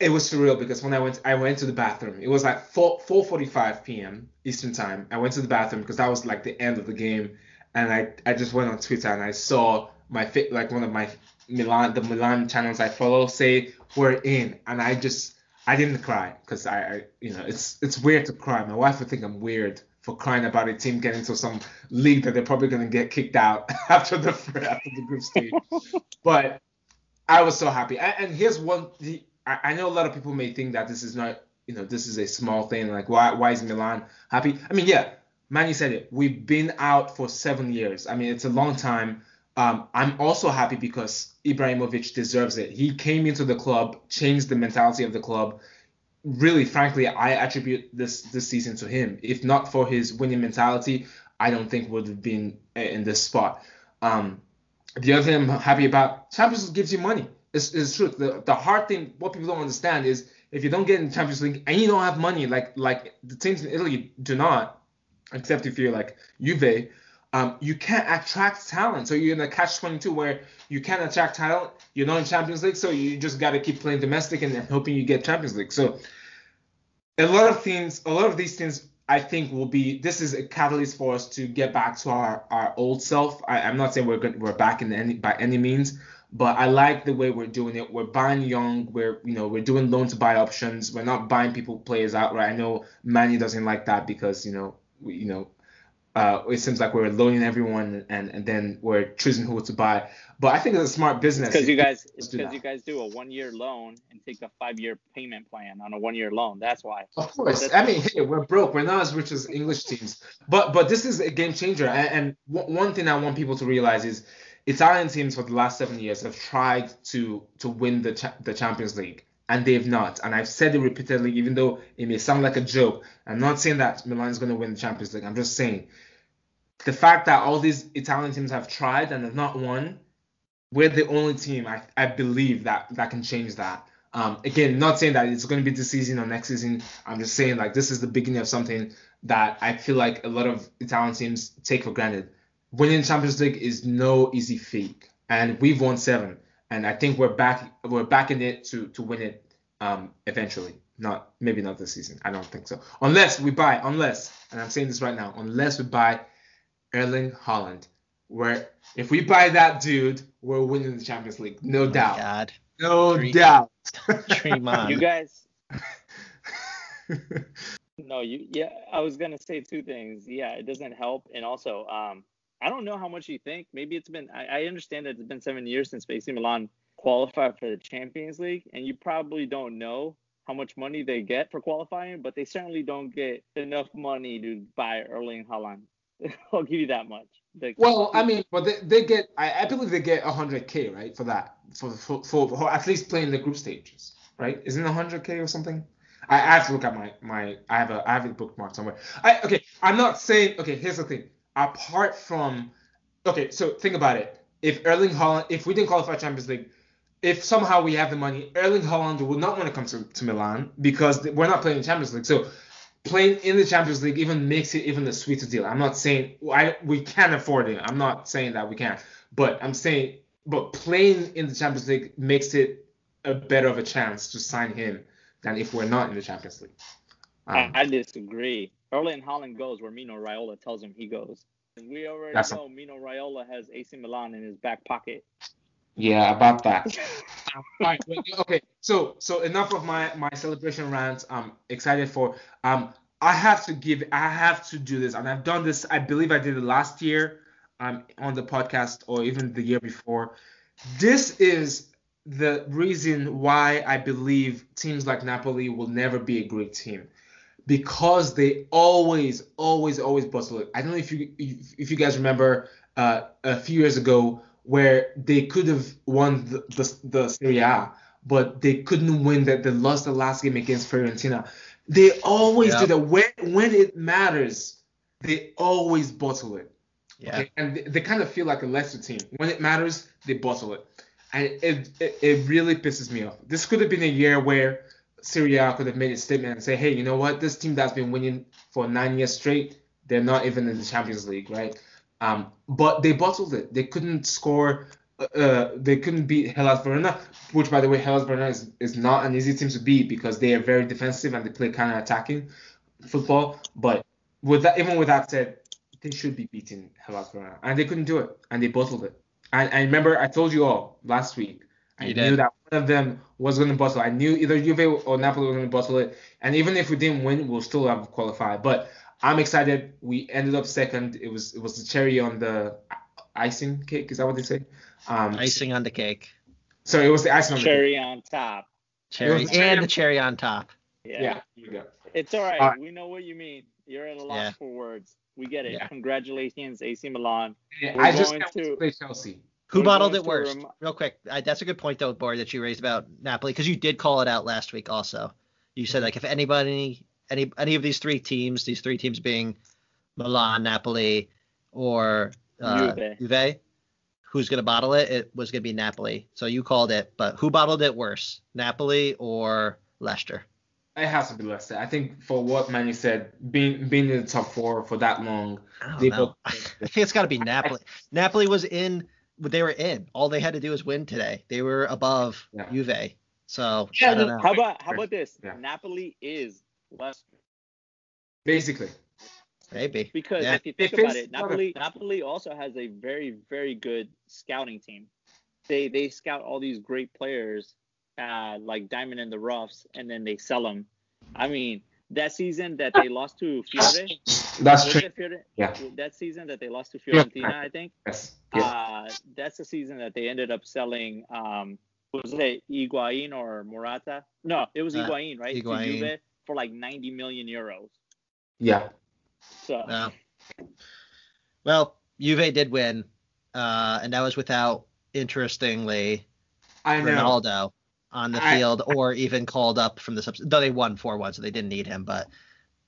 it was surreal because when I went I went to the bathroom. It was like 4 4:45 p.m. Eastern time. I went to the bathroom because that was like the end of the game, and I I just went on Twitter and I saw my fit like one of my Milan the Milan channels I follow say we're in, and I just I didn't cry because I, I you know it's it's weird to cry. My wife would think I'm weird for crying about a team getting to some league that they're probably gonna get kicked out [LAUGHS] after the after the group stage, [LAUGHS] but. I was so happy. And, and here's one. The, I, I know a lot of people may think that this is not, you know, this is a small thing. Like, why, why is Milan happy? I mean, yeah, Manny said it. We've been out for seven years. I mean, it's a long time. Um, I'm also happy because Ibrahimovic deserves it. He came into the club, changed the mentality of the club. Really, frankly, I attribute this this season to him. If not for his winning mentality, I don't think would have been in this spot. Um, the other thing I'm happy about, Champions gives you money. It's, it's true. The, the hard thing, what people don't understand is if you don't get in the Champions League and you don't have money, like like the teams in Italy do not, except if you're like Juve, um, you can't attract talent. So you're in a catch-22 where you can't attract talent. You're not in Champions League, so you just got to keep playing domestic and, hoping you get Champions League. So a lot of things, a lot of these things I think will be this is a catalyst for us to get back to our, our old self. I, I'm not saying we're good, we're back in any by any means, but I like the way we're doing it. We're buying young. We're you know we're doing loan to buy options. We're not buying people players outright. I know Manny doesn't like that because you know we, you know uh, it seems like we're loaning everyone and and then we're choosing who to buy. But I think it's a smart business. Because you guys, because you guys do a one-year loan and take a five-year payment plan on a one-year loan. That's why. Of course. That's- I mean, hey, we're broke. We're not as rich as English teams. But but this is a game changer. And, and one one thing I want people to realize is Italian teams for the last seven years have tried to to win the cha- the Champions League. And they've not. And I've said it repeatedly, even though it may sound like a joke. I'm not saying that Milan is going to win the Champions League. I'm just saying the fact that all these Italian teams have tried and have not won we're the only team I, I believe that that can change that. Um, again, not saying that it's going to be this season or next season. I'm just saying like this is the beginning of something that I feel like a lot of Italian teams take for granted. Winning Champions League is no easy feat, and we've won seven, and I think we're back we're back in it to to win it um, eventually. Not maybe not this season. I don't think so. Unless we buy, unless, and I'm saying this right now, unless we buy Erling Haaland, where if we buy that dude, we're winning the Champions League, no Oh doubt, God. no Dream- doubt. Dream [LAUGHS] on. You guys, [LAUGHS] no, you yeah. I was gonna say two things. Yeah, it doesn't help, and also, um, I don't know how much you think. Maybe it's been. I, I understand that it's been seven years since AC Milan qualified for the Champions League, and you probably don't know how much money they get for qualifying, but they certainly don't get enough money to buy Erling Haaland. [LAUGHS] I'll give you that much. Well, I mean, but they, they get, I, I believe they get 100k, right, for that, for, for, for, for at least playing the group stages, right? Isn't it 100k or something? I, I have to look at my, my, I have a, I have it bookmarked somewhere. I, okay, I'm not saying, okay, here's the thing. Apart from, okay, so think about it. If Erling Haaland, if we didn't qualify Champions League, if somehow we have the money, Erling Haaland would not want to come to, to Milan because we're not playing in Champions League. So playing in the Champions League even makes it even a sweeter deal. I'm not saying I we can't afford it. I'm not saying that we can't, but I'm saying but playing in the Champions League makes it a better of a chance to sign him than if we're not in the Champions League. Um, I disagree. Erling Haaland goes where Mino Raiola tells him he goes. We already That's- know Mino Raiola has AC Milan in his back pocket. yeah, about that. [LAUGHS] All right, well, okay. So so enough of my my celebration rant. I'm excited for. Um, I have to give. I have to do this, and I've done this. I believe I did it last year, um, on the podcast, or even the year before. This is the reason why I believe teams like Napoli will never be a great team. Because they always, always, always bustle it. I don't know if you if, you guys remember uh, a few years ago where they could have won the, the, the Serie A, but they couldn't win that. They lost the last game against Fiorentina. They always Yeah. do that. When when it matters, they always bottle it. Yeah. Okay? And they, they kind of feel like a lesser team. When it matters, they bottle it. And it, it, it really pisses me off. This could have been a year where Serie A could have made a statement and say, hey, you know what? This team that's been winning for nine years straight, they're not even in the Champions League, right? Um, but they bottled it. They couldn't score. Uh, they couldn't beat Hellas Verona, which, by the way, Hellas Verona is, is not an easy team to beat because they are very defensive and they play kind of attacking football. But with that, even with that said, they should be beating Hellas Verona, and they couldn't do it, and they bottled it. And I remember I told you all last week. I knew that one of them was going to bustle. I knew either Juve or Napoli were going to bustle it, and even if we didn't win, we'll still have qualified. But I'm excited. We ended up second. It was it was the cherry on the icing cake. Is that what they say? Um, Icing on the cake. So it was the icing on the cake. Cherry on top. Cherry was cherry and on- the cherry on top. Yeah. Yeah. You go. It's all right. All right. We know what you mean. You're at a loss Yeah. for words. We get it. Yeah. Congratulations, AC Milan. Yeah, We're I just going can't to- to play Chelsea. Who bottled it to worst? rem- Real quick, I, that's a good point though, Bori, that you raised about Napoli because you did call it out last week. Also, you said like if anybody, any any of these three teams, these three teams being Milan, Napoli, or uh, Juve. Juve, who's gonna bottle it? It was gonna be Napoli. So you called it, but who bottled it worse, Napoli or Leicester? It has to be Leicester. I think for what Manny said, being being in the top four for that long, I don't They know. both- [LAUGHS] I think it's got to be Napoli. Napoli was in. They were in. All they had to do was win today. They were above Yeah. Juve. So Yeah, I don't no, know. How about how about this? Yeah. Napoli is Leicester basically. Maybe. because Yeah. if you think If about it, Napoli Napoli also has a very very good scouting team. They they scout all these great players, uh, like diamond in the roughs, and then they sell them. I mean, that season that they lost to Fiore, That's true. it Fiore? Yeah. That season that they lost to Yeah. Fiorentina, I think. Yes. Yeah. Uh, that's the season that they ended up selling. Um, was it Higuain or Morata? No, it was Uh, Higuain, right? Higuain. To Juve for like 90 million euros. yeah. So No. Well, Juve did win, uh, and that was without, interestingly, I know. Ronaldo on the I- field or even called up from the subs. Though they won 4 1, so they didn't need him. But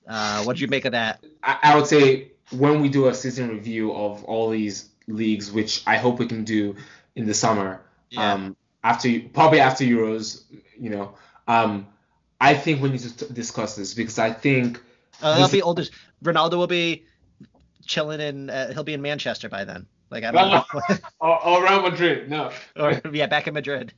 uh, what do you make of that? I, I would say when we do a season review of all these leagues, which I hope we can do in the summer. Yeah. Um, after probably after Euros, you know. Um, I think we need to t- discuss this because I think Uh, he'll be older. Ronaldo will be chilling in. Uh, he'll be in Manchester by then. Like I don't [LAUGHS] know. [LAUGHS] or, or Real Madrid, no. or yeah, back in Madrid.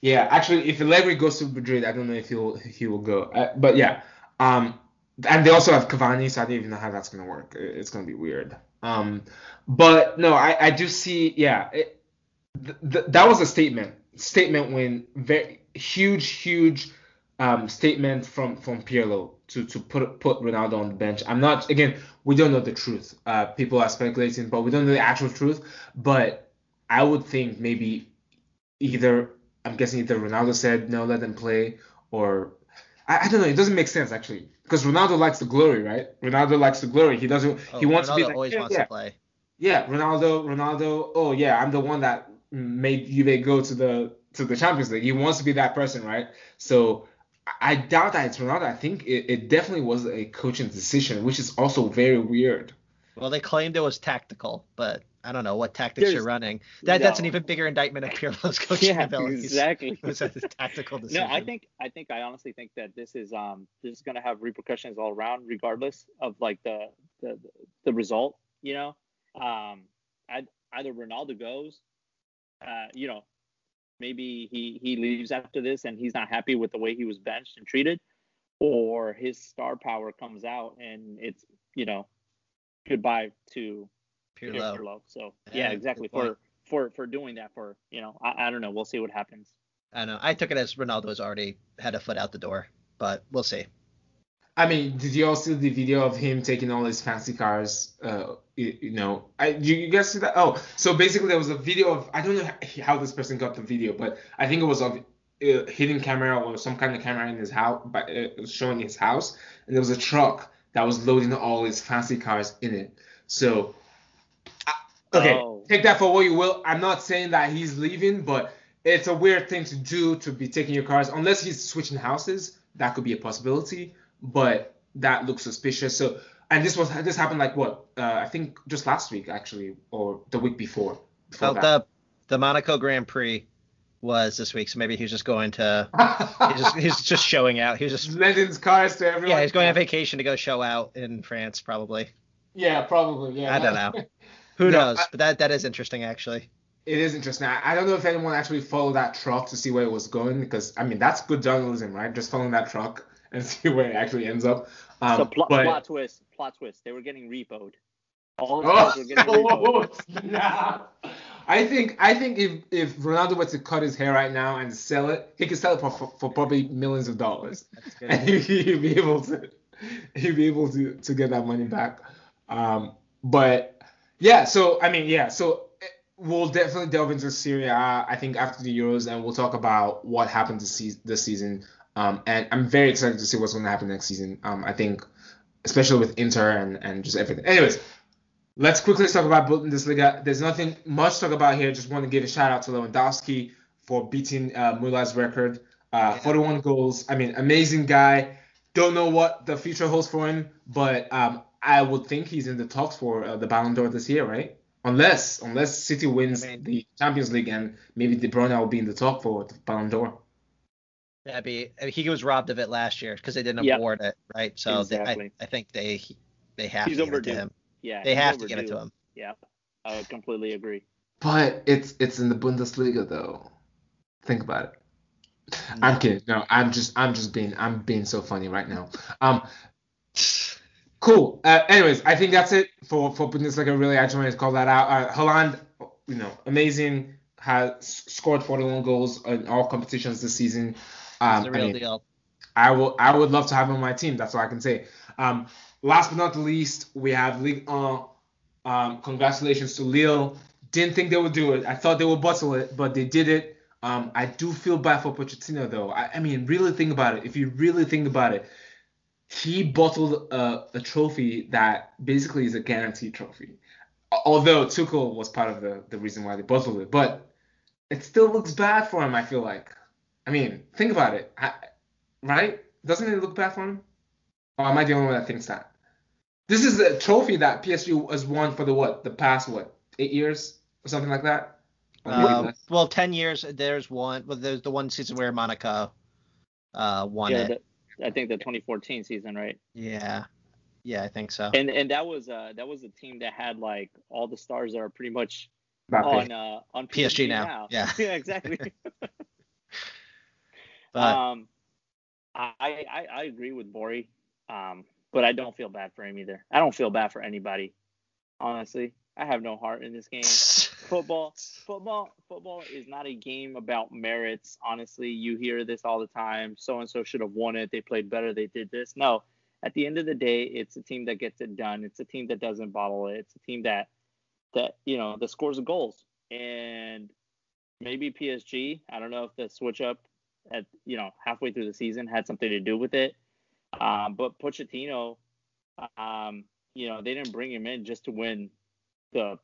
Yeah, actually, if Allegri goes to Madrid, I don't know if he'll he will go. Uh, but yeah, um, and they also have Cavani, so I don't even know how that's gonna work. It's gonna be weird. Um, but no, I I do see. Yeah, it, th- th- that was a statement. Statement when very huge, huge um, statement from from Pirlo to to put put Ronaldo on the bench. I'm not again. We don't know the truth. Uh, people are speculating, but we don't know the actual truth. But I would think maybe either I'm guessing either Ronaldo said no, let them play, or I, I don't know. It doesn't make sense actually because Ronaldo likes the glory, right? Ronaldo likes the glory. He doesn't. Oh, he wants Ronaldo to be like, always yeah, wants yeah, to play. yeah, Ronaldo, Ronaldo. Oh yeah, I'm the one that made Juve go to the to the Champions League. He wants to be that person, right? So I I doubt that it's Ronaldo. I think it, it definitely was a coaching decision, which is also very weird. Well, they claimed it was tactical, but I don't know what tactics There's- you're running. That that's an even bigger indictment of Pirlo's [LAUGHS] coaching Yeah, abilities. exactly. It [LAUGHS] was a tactical decision. [LAUGHS] No. I think I think I honestly think that this is um this is gonna have repercussions all around, regardless of like the the the result. You know, um, I, either Ronaldo goes, uh, you know, maybe he he leaves after this and he's not happy with the way he was benched and treated, or his star power comes out and it's you know goodbye to Peter Pirlo. Pirlo. So Yeah, yeah, exactly for for for doing that for you know I, I don't know we'll see what happens. I know. I took it as Ronaldo has already had a foot out the door, but we'll see. I mean, did you all see the video of him taking all his fancy cars? Uh, you, you know, I you, you guys see that? Oh, so basically there was a video of I don't know how this person got the video, but I think it was of a hidden camera or some kind of camera in his house, but it was showing his house, and there was a truck that was loading all his fancy cars in it. So, I, okay, Oh. take that for what you will. I'm not saying that he's leaving, but it's a weird thing to do to be taking your cars unless he's switching houses. That could be a possibility, but that looks suspicious. So, and this was this happened like what? Uh, I think just last week actually, or the week before. before Oh, the the Monaco Grand Prix was this week, so maybe he's just going to. He's just, [LAUGHS] he's just showing out. He was just lending his cars to everyone. yeah, he's going on vacation to go show out in France, probably. Yeah, probably. Yeah. I don't know. [LAUGHS] Who No, knows? I- but that that is interesting actually. It is interesting. I, I don't know if anyone actually followed that truck to see where it was going because I mean that's good journalism, right? Just following that truck [LAUGHS] and see where it actually ends up. Um, so plot, but, plot twist, plot twist. They were getting repoed. All the Oh, cars were getting [LAUGHS] repoed. oh, snap. I think I think if if Ronaldo were to cut his hair right now and sell it, he could sell it for, for, for probably millions of dollars, That's [LAUGHS] and he'd be able to he'd be able to to get that money back. Um, but yeah, so I mean, yeah, so eh, we'll definitely delve into Serie A. I think after the Euros, and we'll talk about what happened this season. This season. Um, and I'm very excited to see what's going to happen next season. Um, I think, especially with Inter and, and just everything. Anyways, let's quickly talk about Bundesliga. There's nothing much to talk about here. Just want to give a shout out to Lewandowski for beating uh, Muller's record. Uh, Yeah. 41 goals. I mean, amazing guy. Don't know what the future holds for him, but um, I would think he's in the talks for uh, the Ballon d'Or this year, right? Unless unless City wins I mean- the Champions League and maybe De Bruyne will be in the talk for the Ballon d'Or. That'd be he was robbed of it last year because they didn't Yep. award it, right? So they, I, I think they they have He's to give it to him. Yeah, They he's have to give it to him. Yeah, I completely agree. But it's it's in the Bundesliga though. Think about it. I'm kidding. No, I'm just I'm just being I'm being so funny right now. Um, cool. Uh, anyways, I think that's it for for Bundesliga. Really, I just wanted to call that out. Uh, Haaland, you know, amazing. Has scored 41 goals in all competitions this season. Um, the I real mean, deal. I will I would love to have him on my team. That's all I can say. Um, last but not the least, we have Ligue 1. Um, congratulations to Lille. Didn't think they would do it. I thought they would bustle it, but they did it. Um, I do feel bad for Pochettino though. I, I mean, really think about it. If you really think about it, he bottled a, a trophy that basically is a guaranteed trophy. Although Tuchel was part of the, the reason why they bottled it, but it still looks bad for him. I feel like. I mean, think about it. I, right? Doesn't it look bad for him? Or am I the only one that thinks that? This is a trophy that PSG has won for the what? The past what? Eight years or something like that. Uh, well, ten years. There's one. Well, there's the one season where Monaco uh, won yeah, it. The, I think the 2014 season, right? Yeah, yeah, I think so. And and that was uh that was a team that had like all the stars that are pretty much Mbappe. on uh on PSG PSG, now. Yeah. [LAUGHS] yeah, exactly. [LAUGHS] But um, I, I I agree with Bori, um, but I don't feel bad for him either. I don't feel bad for anybody, honestly. I have no heart in this game. [LAUGHS] Football, [LAUGHS] football, football is not a game about merits. Honestly, you hear this all the time. So and so should have won it. They played better. They did this. No, at the end of the day, it's a team that gets it done. It's a team that doesn't bottle it. It's a team that that you know that scores goals. And maybe PSG. I don't know if the switch up at you know halfway through the season had something to do with it. Um, but Pochettino, um, you know, they didn't bring him in just to win the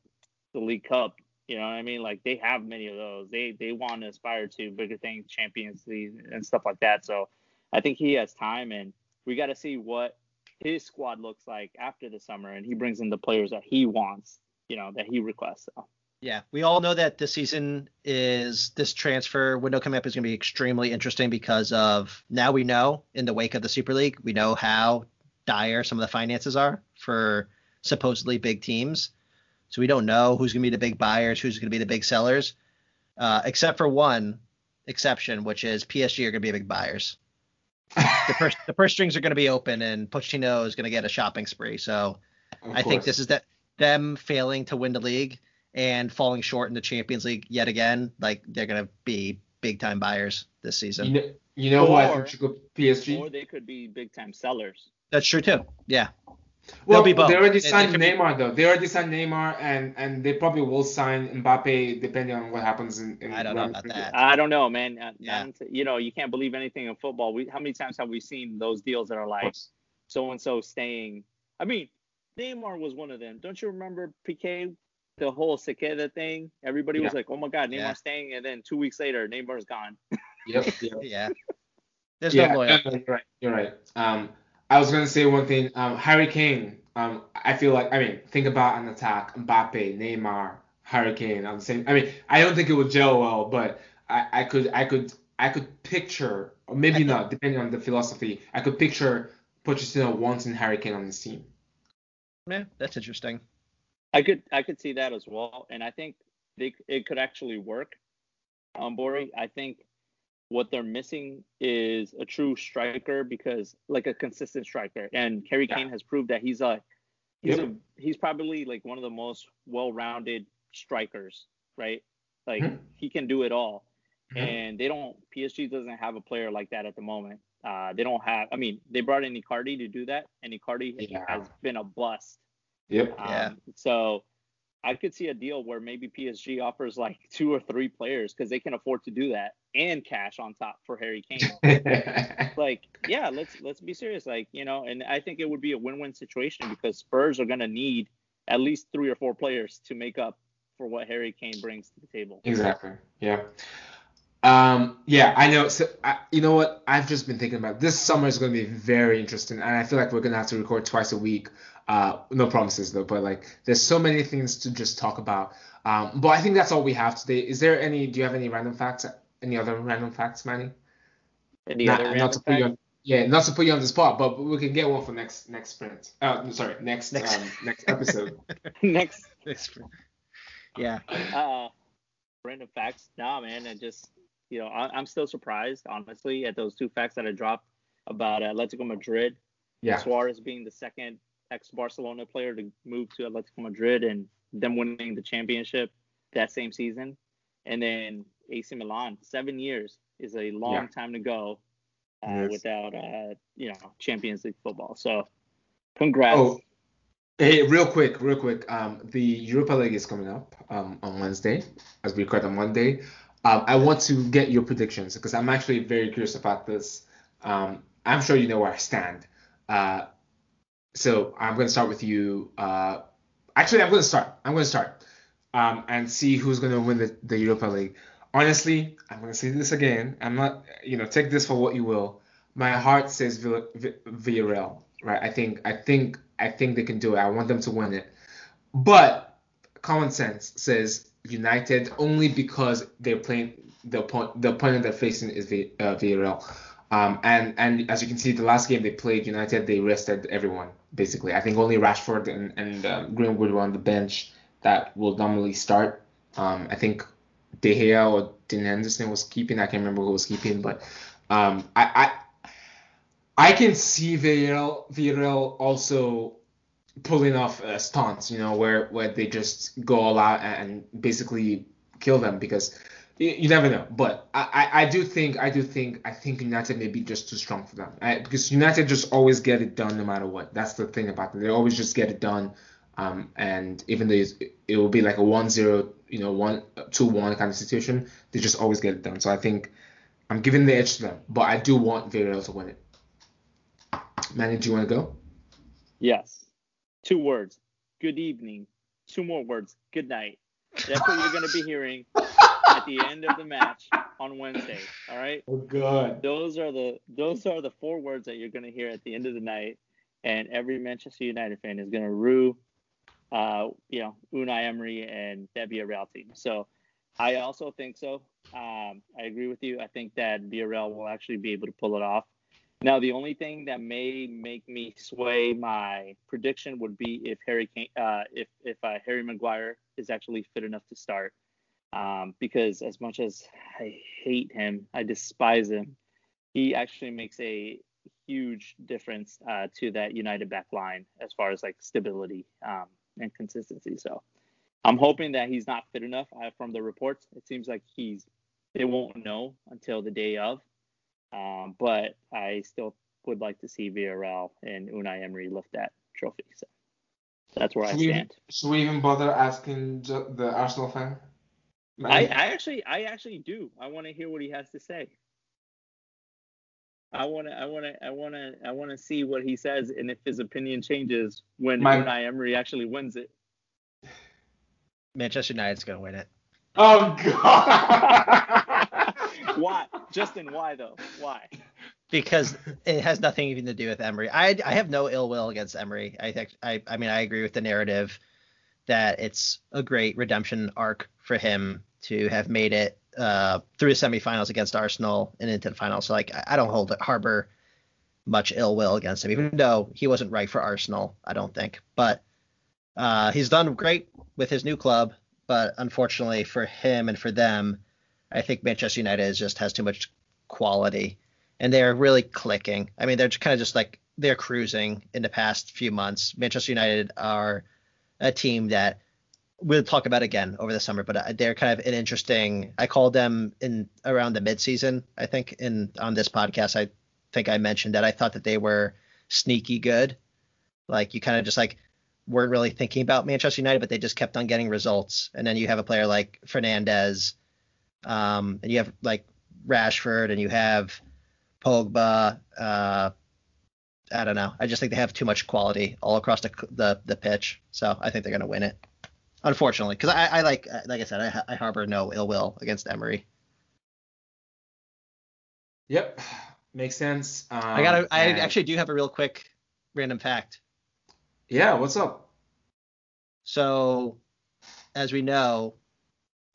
the League Cup. You know what I mean? Like they have many of those. They they want to aspire to bigger things, Champions League and stuff like that. So I think he has time, and we got to see what his squad looks like after the summer, and he brings in the players that he wants. You know that he requests. So. Yeah, we all know that this season is this transfer window coming up is going to be extremely interesting because of now we know in the wake of the Super League, we know how dire some of the finances are for supposedly big teams. So we don't know who's going to be the big buyers, who's going to be the big sellers, uh, except for one exception, which is PSG are going to be big buyers. The purse, the purse strings are going to be open, and Pochettino is going to get a shopping spree. So Of I think this is that them failing to win the league and falling short in the Champions League yet again. Like they're gonna be big time buyers this season. You know, you know who I think should go PSG? Or they could be big time sellers. That's true too. Yeah. Well, be both. they already They- they signed could be- Neymar though. They already signed Neymar, and and they probably will sign Mbappe depending on what happens in. in I don't know about that. I don't know, man. Uh, Yeah. not you know, you can't believe anything in football. We how many times have we seen those deals that are Of like so and so staying? I mean, Neymar was one of them. Don't you remember Piqué? The whole Se queda thing. Everybody was like, "Oh my God, Neymar's Yeah. staying," and then two weeks later, Neymar's gone. Yep. [LAUGHS] yep. Yeah. There's yeah, no loyalty. no, no, you're right. You're right. Um, I was gonna say one thing. Um, Harry Kane. Um, I feel like I mean, think about an attack: Mbappe, Neymar, Harry Kane on the same. I mean, I don't think it would gel well, but I, I could, I could, I could picture, or maybe I- not, depending on the philosophy. I could picture Pochettino wanting Harry Kane on his team. Yeah, that's interesting. I could I could see that as well, and I think they it could actually work. Um, Bori, I think what they're missing is a true striker because like a consistent striker, and Kerry Yeah. Kane has proved that he's a he's Yep. a he's probably like one of the most well-rounded strikers, right? Like Mhm. he can do it all, Mhm. and they don't PSG doesn't have a player like that at the moment. Uh, they don't have. I mean, they brought in Icardi to do that, and Icardi Yeah. has been a bust. Yep. Yeah. Um, so I could see a deal where maybe PSG offers like [LAUGHS] two or three players because they can afford to do that and cash on top for Harry Kane. [LAUGHS] like, yeah, let's let's be serious. Like, you know, and I think it would be a win-win situation because Spurs are gonna need at least three or four players to make up for what Harry Kane brings to the table. Exactly. Yeah. Um, yeah, I know. So, I, you know what? I've just been thinking about this summer is going to be very interesting, and I feel like we're going to have to record twice a week. Uh, no promises though, but like there's so many things to just talk about. Um, but I think that's all we have today. Is there any? Do you have any random facts? Any other random facts, Manny? Any not, other not random to put you facts? on. Yeah, not to put you on the spot, but we can get one for next next sprint. Uh, sorry, next Next. um next episode. [LAUGHS] next yeah. uh random facts nah man i just you know I, i'm still surprised honestly at those two facts that i dropped about atletico madrid Yeah. suarez being the second ex-barcelona player to move to atletico madrid and them winning the championship that same season and then ac milan seven years is a long Yeah. time to go uh, Yes. without uh you know champions league football so congrats Oh, hey, real quick, real quick. Um, the Europa League is coming up um, on Wednesday, as we record on Monday. Um, I want to get your predictions because I'm actually very curious about this. Um, I'm sure you know where I stand. Uh, so I'm going to start with you. Uh, actually, I'm going to start. I'm going to start um, and see who's going to win the, the Europa League. Honestly, I'm going to say this again. I'm not, you know, take this for what you will. My heart says Vill- Vi- Villarreal, right? I think, I think, I think they can do it. I want them to win it. But common sense says United only because they're playing the opponent the opponent they're facing is uh, Villarreal. Um, and and as you can see, the last game they played United, they rested everyone basically. I think only Rashford and and uh, Greenwood were on the bench that will normally start. Um, I think De Gea or Dean Henderson was keeping. I can't remember who was keeping, but um, I, I I can see Villarreal, Villarreal also pulling off uh, stunts, you know, where where they just go all out and basically kill them because you, never know. But I, I, I, do think I do think I think United may be just too strong for them I, because United just always get it done no matter what. That's the thing about them. They always just get it done. Um, and even though it will be like a 1-0, you know, one two-one kind of situation, they just always get it done. So I think I'm giving the edge to them, but I do want Villarreal to win it. Manny, do you want to go? Yes. Two words. Good evening. Two more words. Good night. That's what you're going to be hearing at the end of the match on Wednesday. All right. Oh, good. Those are the those are the four words that you're going to hear at the end of the night, and every Manchester United fan is going to rue, uh, you know, Unai Emery and that Villarreal team. So, I also think so. Um, I agree with you. I think that Villarreal will actually be able to pull it off. Now, the only thing that may make me sway my prediction would be if Harry Kane, uh, if if uh, Harry Maguire is actually fit enough to start, um, because as much as I hate him, I despise him. He actually makes a huge difference uh, to that United back line as far as like stability um, and consistency. So I'm hoping that he's not fit enough. Uh, from the reports, it seems like he's. They won't know until the day of. Um, but I still would like to see Villarreal and Unai Emery lift that trophy. So that's where should I stand. We, should we even bother asking the Arsenal fan? I, I actually, I actually do. I want to hear what he has to say. I want to, I want to, I want to, I want to see what he says and if his opinion changes when My, Unai Emery actually wins it. Manchester United's gonna win it. Oh God. [LAUGHS] why? Justin, why though? Why? Because it has nothing even to do with Emery. I I have no ill will against Emery. I think I I mean I agree with the narrative that it's a great redemption arc for him to have made it uh, through the semifinals against Arsenal and into the finals. So like I don't hold harbor much ill will against him, even though he wasn't right for Arsenal. I don't think, but uh, he's done great with his new club. But unfortunately for him and for them, I think Manchester United just has too much quality, and they're really clicking. I mean, they're kind of just like they're cruising in the past few months. Manchester United are a team that we'll talk about again over the summer, but uh, they're kind of an interesting. I called them in around the midseason. I think in on this podcast, I think I mentioned that I thought that they were sneaky good. Like you kind of just like weren't really thinking about Manchester United, but they just kept on getting results. And then you have a player like Fernandes, um, and you have like Rashford and you have Pogba. Uh, I don't know. I just think they have too much quality all across the the, the pitch. So I think they're going to win it. Unfortunately, because I, I like like I said, I, I harbor no ill will against Emery. Yep, makes sense. Um, I got. I and... actually do have a real quick random fact. Yeah, what's up? So, as we know,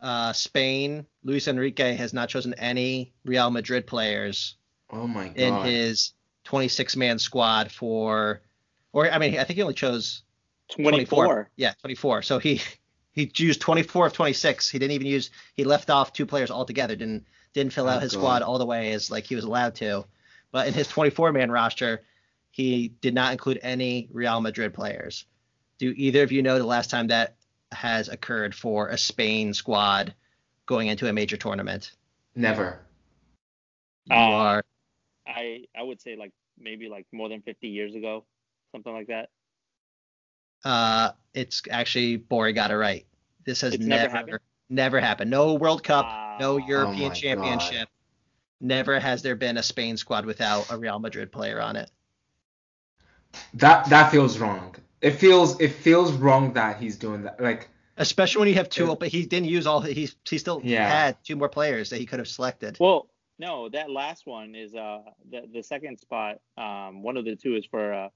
uh, Spain, Luis Enrique has not chosen any Real Madrid players. Oh my god! In his 26 man squad for, or I mean, I think he only chose 24. 24. Yeah, 24. So he he used 24 of 26. He didn't even use. He left off two players altogether. Didn't didn't fill oh out his god. squad all the way as like he was allowed to. But in his 24 man roster, he did not include any Real Madrid players. Do either of you know the last time that has occurred for a Spain squad going into a major tournament? Never. You uh, are. I I would say like maybe like more than 50 years ago, something like that. Uh, it's actually Bori got it right. This has it's never never happened. Never happened. No World Cup, uh, no European oh Championship. God. Never has there been a Spain squad without a Real Madrid player on it. That that feels wrong it feels it feels wrong that he's doing that. Like especially when you have two yeah. open. He didn't use all. He he still yeah. had two more players that he could have selected. Well, no, that last one is uh the the second spot. Um, one of the two is for uh,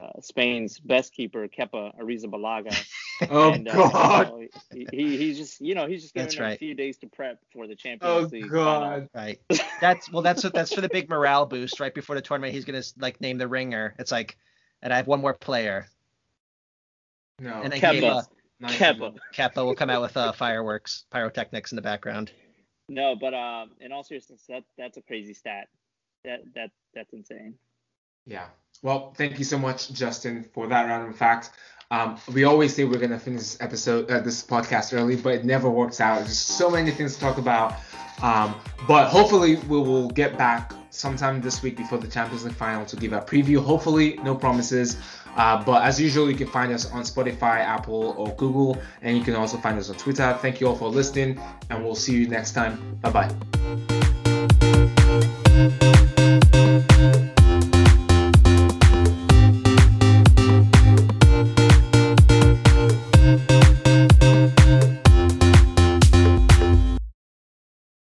uh Spain's best keeper Kepa Arrizabalaga. [LAUGHS] Oh and, uh, God. you know, he, he, he's just you know he's just giving That's them a few days to prep for the Oh Champions League. God. Right. That's well. That's what that's for the big morale boost right before the tournament. He's gonna like name the ringer. It's like, and I have one more player, No. and then Kemba. Kemba, not Kemba. even. Kepa will come out with uh, fireworks, pyrotechnics in the background. No, but um, in all seriousness, that that's a crazy stat. That that that's insane. Yeah. Well, thank you so much, Justin, for that random fact. Um, we always say we're gonna finish this episode, uh, this podcast early, but it never works out. There's so many things to talk about. Um, but hopefully, we will get back sometime this week before the Champions League final to give a preview. Hopefully, no promises. Uh, but as usual, you can find us on Spotify, Apple, or Google, and you can also find us on Twitter. Thank you all for listening, and we'll see you next time. Bye bye.